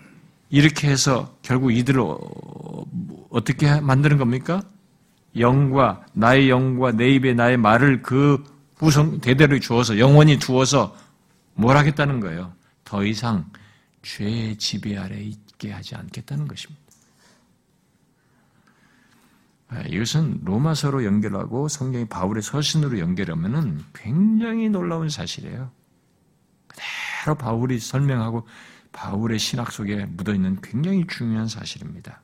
이렇게 해서 결국 이들을 어, 어떻게 만드는 겁니까? 영과 나의 영과 내 입에 나의 말을 그 후성 대대로 주어서 영원히 두어서 뭘 하겠다는 거예요. 더 이상 죄의 지배 아래 있게 하지 않겠다는 것입니다. 아, 이것은 로마서로 연결하고 성경이 바울의 서신으로 연결하면 굉장히 놀라운 사실이에요. 그대로 바울이 설명하고 바울의 신학 속에 묻어있는 굉장히 중요한 사실입니다.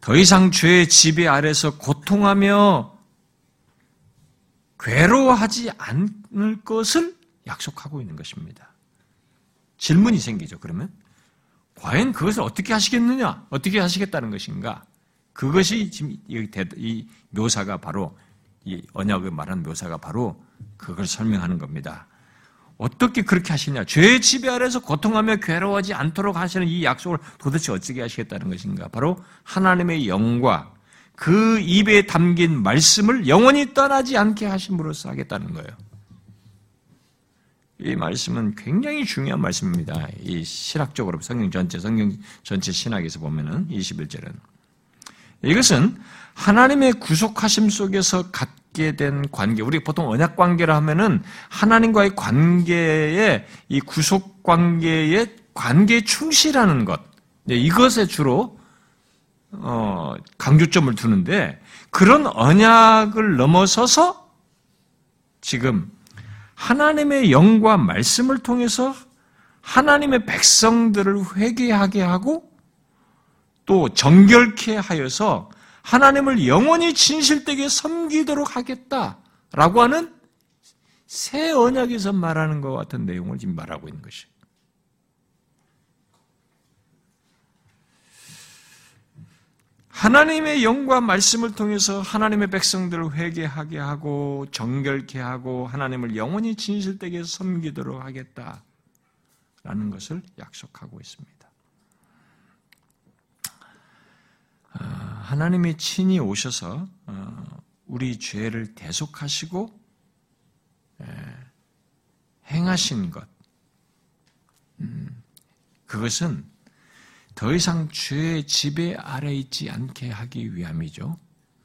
더 이상 죄의 지배 아래서 고통하며 괴로워하지 않을 것을 약속하고 있는 것입니다. 질문이 생기죠, 그러면? 과연 그것을 어떻게 하시겠느냐? 어떻게 하시겠다는 것인가? 그것이 지금 이 묘사가 바로 이 언약을 말하는 묘사가 바로 그걸 설명하는 겁니다. 어떻게 그렇게 하시냐? 죄의 지배 아래서 고통하며 괴로워하지 않도록 하시는 이 약속을 도대체 어떻게 하시겠다는 것인가? 바로 하나님의 영과 그 입에 담긴 말씀을 영원히 떠나지 않게 하심으로써 하겠다는 거예요. 이 말씀은 굉장히 중요한 말씀입니다. 이 신학적으로 성경 전체, 성경 전체 신학에서 보면은 21절은. 이것은 하나님의 구속하심 속에서 갖게 된 관계, 우리 보통 언약 관계를 하면은 하나님과의 관계에 이 구속 관계의 관계에 충실하는 것, 이것에 주로 어, 강조점을 두는데 그런 언약을 넘어서서 지금 하나님의 영과 말씀을 통해서 하나님의 백성들을 회개하게 하고 또 정결케 하여서 하나님을 영원히 진실되게 섬기도록 하겠다라고 하는 새 언약에서 말하는 것 같은 내용을 지금 말하고 있는 것이. 하나님의 영과 말씀을 통해서 하나님의 백성들을 회개하게 하고 정결케 하고 하나님을 영원히 진실되게 섬기도록 하겠다라는 것을 약속하고 있습니다. 아, 하나님이 친히 오셔서 어, 우리 죄를 대속하시고 행하신 것, 음, 그것은 더 이상 죄의 지배 아래 있지 않게 하기 위함이죠.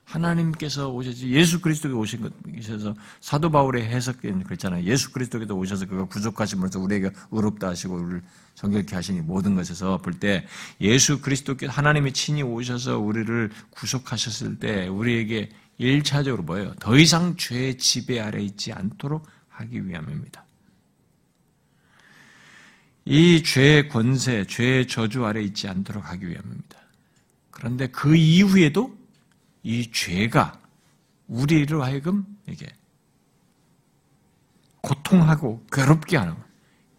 하나님께서 오셔서 예수 그리스도에 오신 것이셔서 사도 바울의 해석은 그랬잖아요. 예수 그리스도께서 오셔서 그가 구속하심으로써 우리에게 의롭다 하시고 우리를 정결케 하시니 모든 것에서 볼 때 예수 그리스도께서 하나님이 친히 오셔서 우리를 구속하셨을 때 우리에게 일차적으로 뭐예요? 더 이상 죄의 지배 아래 있지 않도록 하기 위함입니다. 이 죄의 권세, 죄의 저주 아래 있지 않도록 하기 위함입니다. 그런데 그 이후에도 이 죄가 우리를 하여금 이게 고통하고 괴롭게 하는,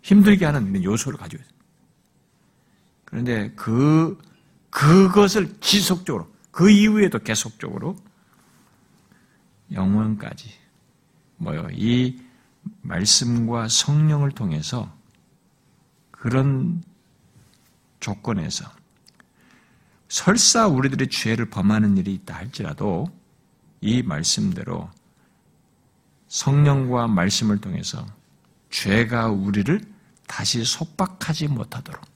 힘들게 하는 요소를 가지고 있어요. 그런데 그, 그것을 지속적으로, 그 이후에도 계속적으로 영원까지, 뭐요, 이 말씀과 성령을 통해서 그런 조건에서 설사 우리들의 죄를 범하는 일이 있다 할지라도 이 말씀대로 성령과 말씀을 통해서 죄가 우리를 다시 속박하지 못하도록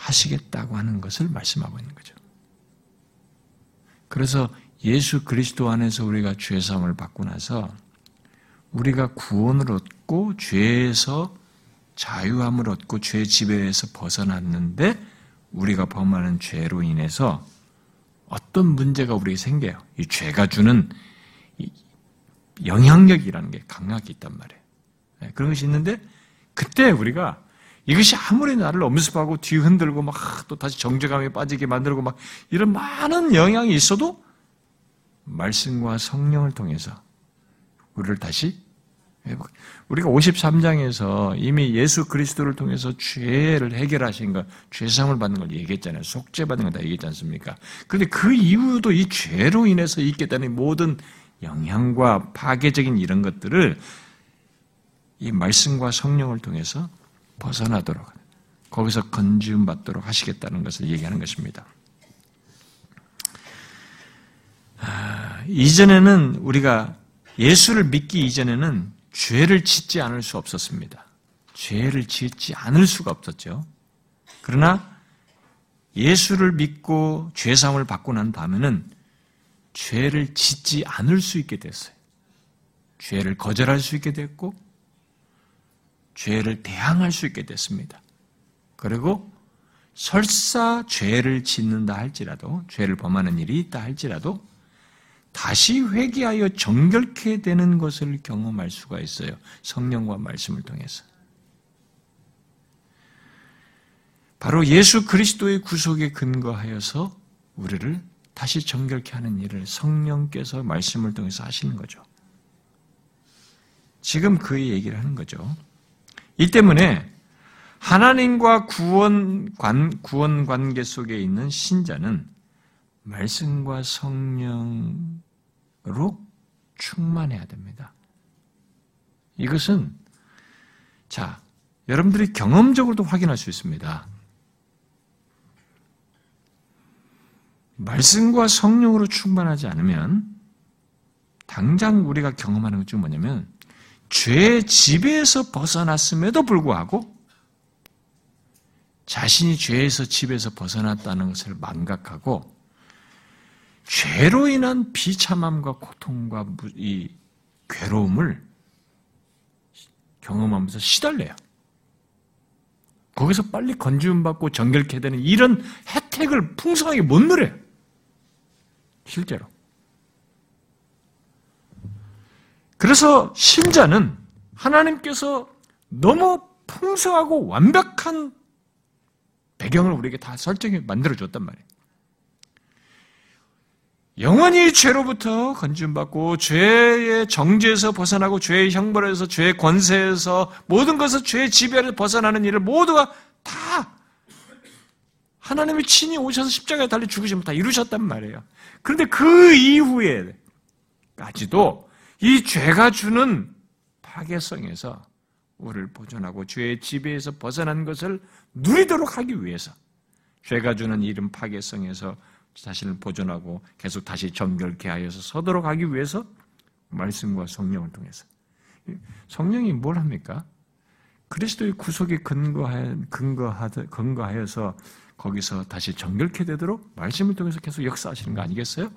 하시겠다고 하는 것을 말씀하고 있는 거죠. 그래서 예수 그리스도 안에서 우리가 죄 사함을 받고 나서 우리가 구원을 얻고 죄에서 자유함을 얻고 죄 지배에서 벗어났는데 우리가 범하는 죄로 인해서 어떤 문제가 우리에게 생겨요. 이 죄가 주는 영향력이라는 게 강하게 있단 말이에요. 네, 그런 것이 있는데 그때 우리가 이것이 아무리 나를 엄습하고 뒤 흔들고 막 또 다시 정죄감에 빠지게 만들고 막 이런 많은 영향이 있어도 말씀과 성령을 통해서 우리를 다시 우리가 53장에서 이미 예수 그리스도를 통해서 죄를 해결하신 것, 죄상을 받는 걸 얘기했잖아요. 속죄받는 걸 다 얘기했지 않습니까? 그런데 그 이후도 이 죄로 인해서 있게 되는 모든 영향과 파괴적인 이런 것들을 이 말씀과 성령을 통해서 벗어나도록, 거기서 건지움 받도록 하시겠다는 것을 얘기하는 것입니다. 아, 이전에는 우리가 예수를 믿기 이전에는 죄를 짓지 않을 수 없었습니다. 죄를 짓지 않을 수가 없었죠. 그러나 예수를 믿고 죄상을 받고 난 다음에는 죄를 짓지 않을 수 있게 됐어요. 죄를 거절할 수 있게 됐고 죄를 대항할 수 있게 됐습니다. 그리고 설사 죄를 짓는다 할지라도 죄를 범하는 일이 있다 할지라도 다시 회개하여 정결케 되는 것을 경험할 수가 있어요. 성령과 말씀을 통해서. 바로 예수 그리스도의 구속에 근거하여서 우리를 다시 정결케 하는 일을 성령께서 말씀을 통해서 하시는 거죠. 지금 그 얘기를 하는 거죠. 이 때문에 하나님과 구원 관, 구원 관계 속에 있는 신자는 말씀과 성령으로 충만해야 됩니다. 이것은 자, 여러분들이 경험적으로도 확인할 수 있습니다. 말씀과 성령으로 충만하지 않으면 당장 우리가 경험하는 것중 뭐냐면 죄의 지배에서 벗어났음에도 불구하고 자신이 죄에서 집에서 벗어났다는 것을 망각하고 죄로 인한 비참함과 고통과 이 괴로움을 경험하면서 시달래요. 거기서 빨리 건지움 받고 정결케 되는 이런 혜택을 풍성하게 못 누려요. 실제로. 그래서 신자는 하나님께서 너무 풍성하고 완벽한 배경을 우리에게 다 설정해 만들어줬단 말이에요. 영원히 죄로부터 건진받고 죄의 정죄에서 벗어나고 죄의 형벌에서 죄의 권세에서 모든 것을 죄의 지배를 벗어나는 일을 모두가 다 하나님의 친히 오셔서 십자가에 달리 죽으시면 다 이루셨단 말이에요. 그런데 그 이후에까지도 이 죄가 주는 파괴성에서 우리를 보존하고 죄의 지배에서 벗어난 것을 누리도록 하기 위해서 죄가 주는 이름 파괴성에서 자신을 보존하고 계속 다시 정결케 하여서 서도록 하기 위해서 말씀과 성령을 통해서 성령이 뭘 합니까? 그리스도의 구속에 근거하여, 근거하여서 거기서 다시 정결케 되도록 말씀을 통해서 계속 역사하시는 거 아니겠어요?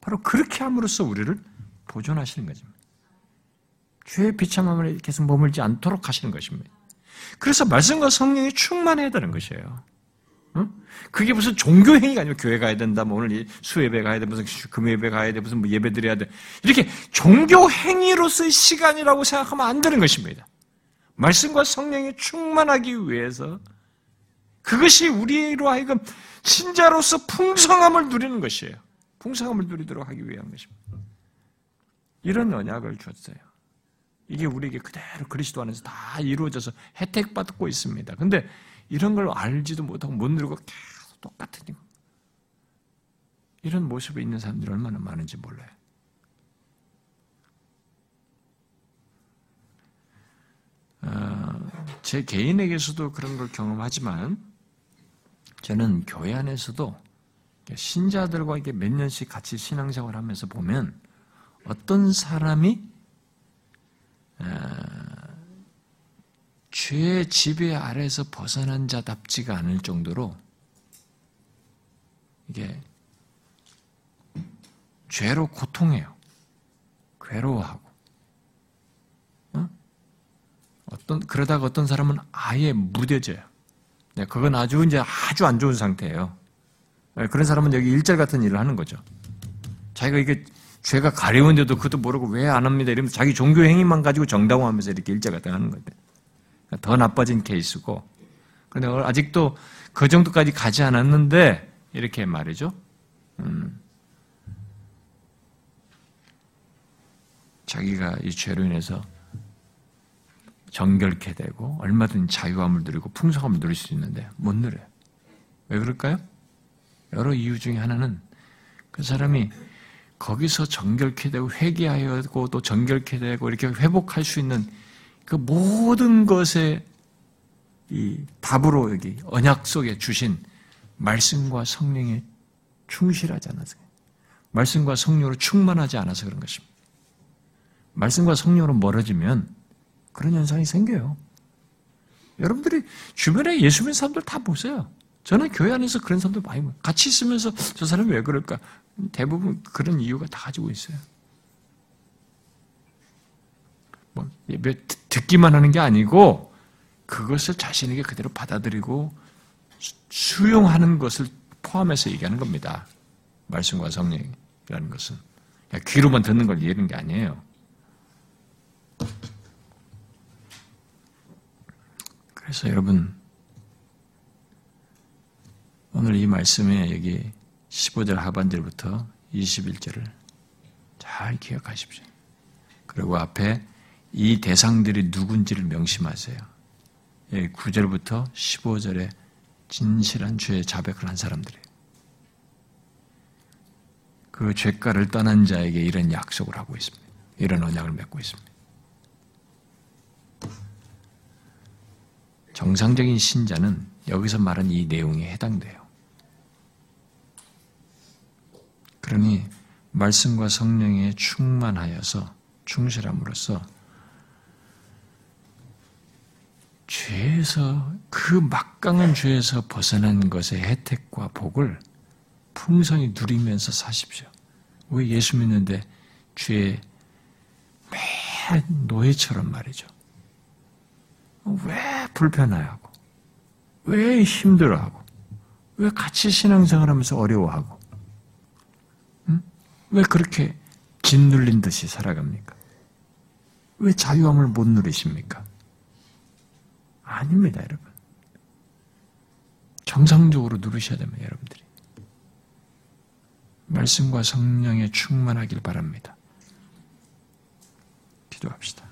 바로 그렇게 함으로써 우리를 보존하시는 거죠. 죄의 비참함을 계속 머물지 않도록 하시는 것입니다. 그래서 말씀과 성령이 충만해야 되는 것이에요. 그게 무슨 종교 행위가 아니고 교회 가야 된다, 뭐 오늘 수예배 가야 돼, 무슨 금예배 가야 돼, 무슨 뭐 예배 드려야 돼. 이렇게 종교 행위로서의 시간이라고 생각하면 안 되는 것입니다. 말씀과 성령이 충만하기 위해서 그것이 우리로 하여금 신자로서 풍성함을 누리는 것이에요. 풍성함을 누리도록 하기 위한 것입니다. 이런 언약을 줬어요. 이게 우리에게 그대로 그리스도 안에서 다 이루어져서 혜택받고 있습니다. 근데 이런 걸 알지도 못하고 못 누리고 계속 똑같은 거. 이런 모습에 있는 사람들이 얼마나 많은지 몰라요. 어, 제 개인에게서도 그런 걸 경험하지만 저는 교회 안에서도 신자들과 몇 년씩 같이 신앙생활 하면서 보면 어떤 사람이 죄의 지배 아래에서 벗어난 자답지가 않을 정도로 이게 죄로 고통해요. 괴로워하고. 어? 어떤 그러다가 어떤 사람은 아예 무뎌져요. 네, 그건 아주 이제 아주 안 좋은 상태예요. 네, 그런 사람은 여기 일절 같은 일을 하는 거죠. 자기가 이게 죄가 가려운데도 그것도 모르고 왜 안 합니다. 이러면서 자기 종교 행위만 가지고 정당화하면서 이렇게 일절 같은 하는 건데. 그러니까 더 나빠진 케이스고. 그런데 아직도 그 정도까지 가지 않았는데 이렇게 말이죠. 음. 자기가 이 죄로 인해서 정결케 되고 얼마든지 자유함을 누리고 풍성함을 누릴 수 있는데 못 누려요. 왜 그럴까요? 여러 이유 중에 하나는 그 사람이 거기서 정결케 되고 회개하고 또 정결케 되고 이렇게 회복할 수 있는 그 모든 것에 이 답으로 여기 언약 속에 주신 말씀과 성령에 충실하지 않아서 말씀과 성령으로 충만하지 않아서 그런 것입니다. 말씀과 성령으로 멀어지면 그런 현상이 생겨요. 여러분들이 주변에 예수 믿는 사람들 다 보세요. 저는 교회 안에서 그런 사람들 많이 봐요. 같이 있으면서 저 사람이 왜 그럴까? 대부분 그런 이유가 다 가지고 있어요. 뭐 예배 듣기만 하는 게 아니고 그것을 자신에게 그대로 받아들이고 수용하는 것을 포함해서 얘기하는 겁니다. 말씀과 성령이라는 것은 귀로만 듣는 걸 얘기하는 게 아니에요. 그래서 여러분 오늘 이 말씀에 여기 15절 하반절부터 21절을 잘 기억하십시오. 그리고 앞에 이 대상들이 누군지를 명심하세요. 9절부터 15절에 진실한 죄의 자백을 한 사람들이에요. 그 죄가를 떠난 자에게 이런 약속을 하고 있습니다. 이런 언약을 맺고 있습니다. 정상적인 신자는 여기서 말한 이 내용에 해당돼요. 그러니 말씀과 성령에 충만하여서 충실함으로써 죄에서 그 막강한 죄에서 벗어난 것의 혜택과 복을 풍성히 누리면서 사십시오. 왜 예수 믿는데 죄의 매 노예처럼 말이죠. 왜 불편해하고, 왜 힘들어하고, 왜 같이 신앙생활 하면서 어려워하고, 응? 왜 그렇게 짓눌린 듯이 살아갑니까? 왜 자유함을 못 누리십니까? 아닙니다, 여러분. 정상적으로 누르셔야 됩니다, 여러분들이. 말씀과 성령에 충만하길 바랍니다. 기도합시다.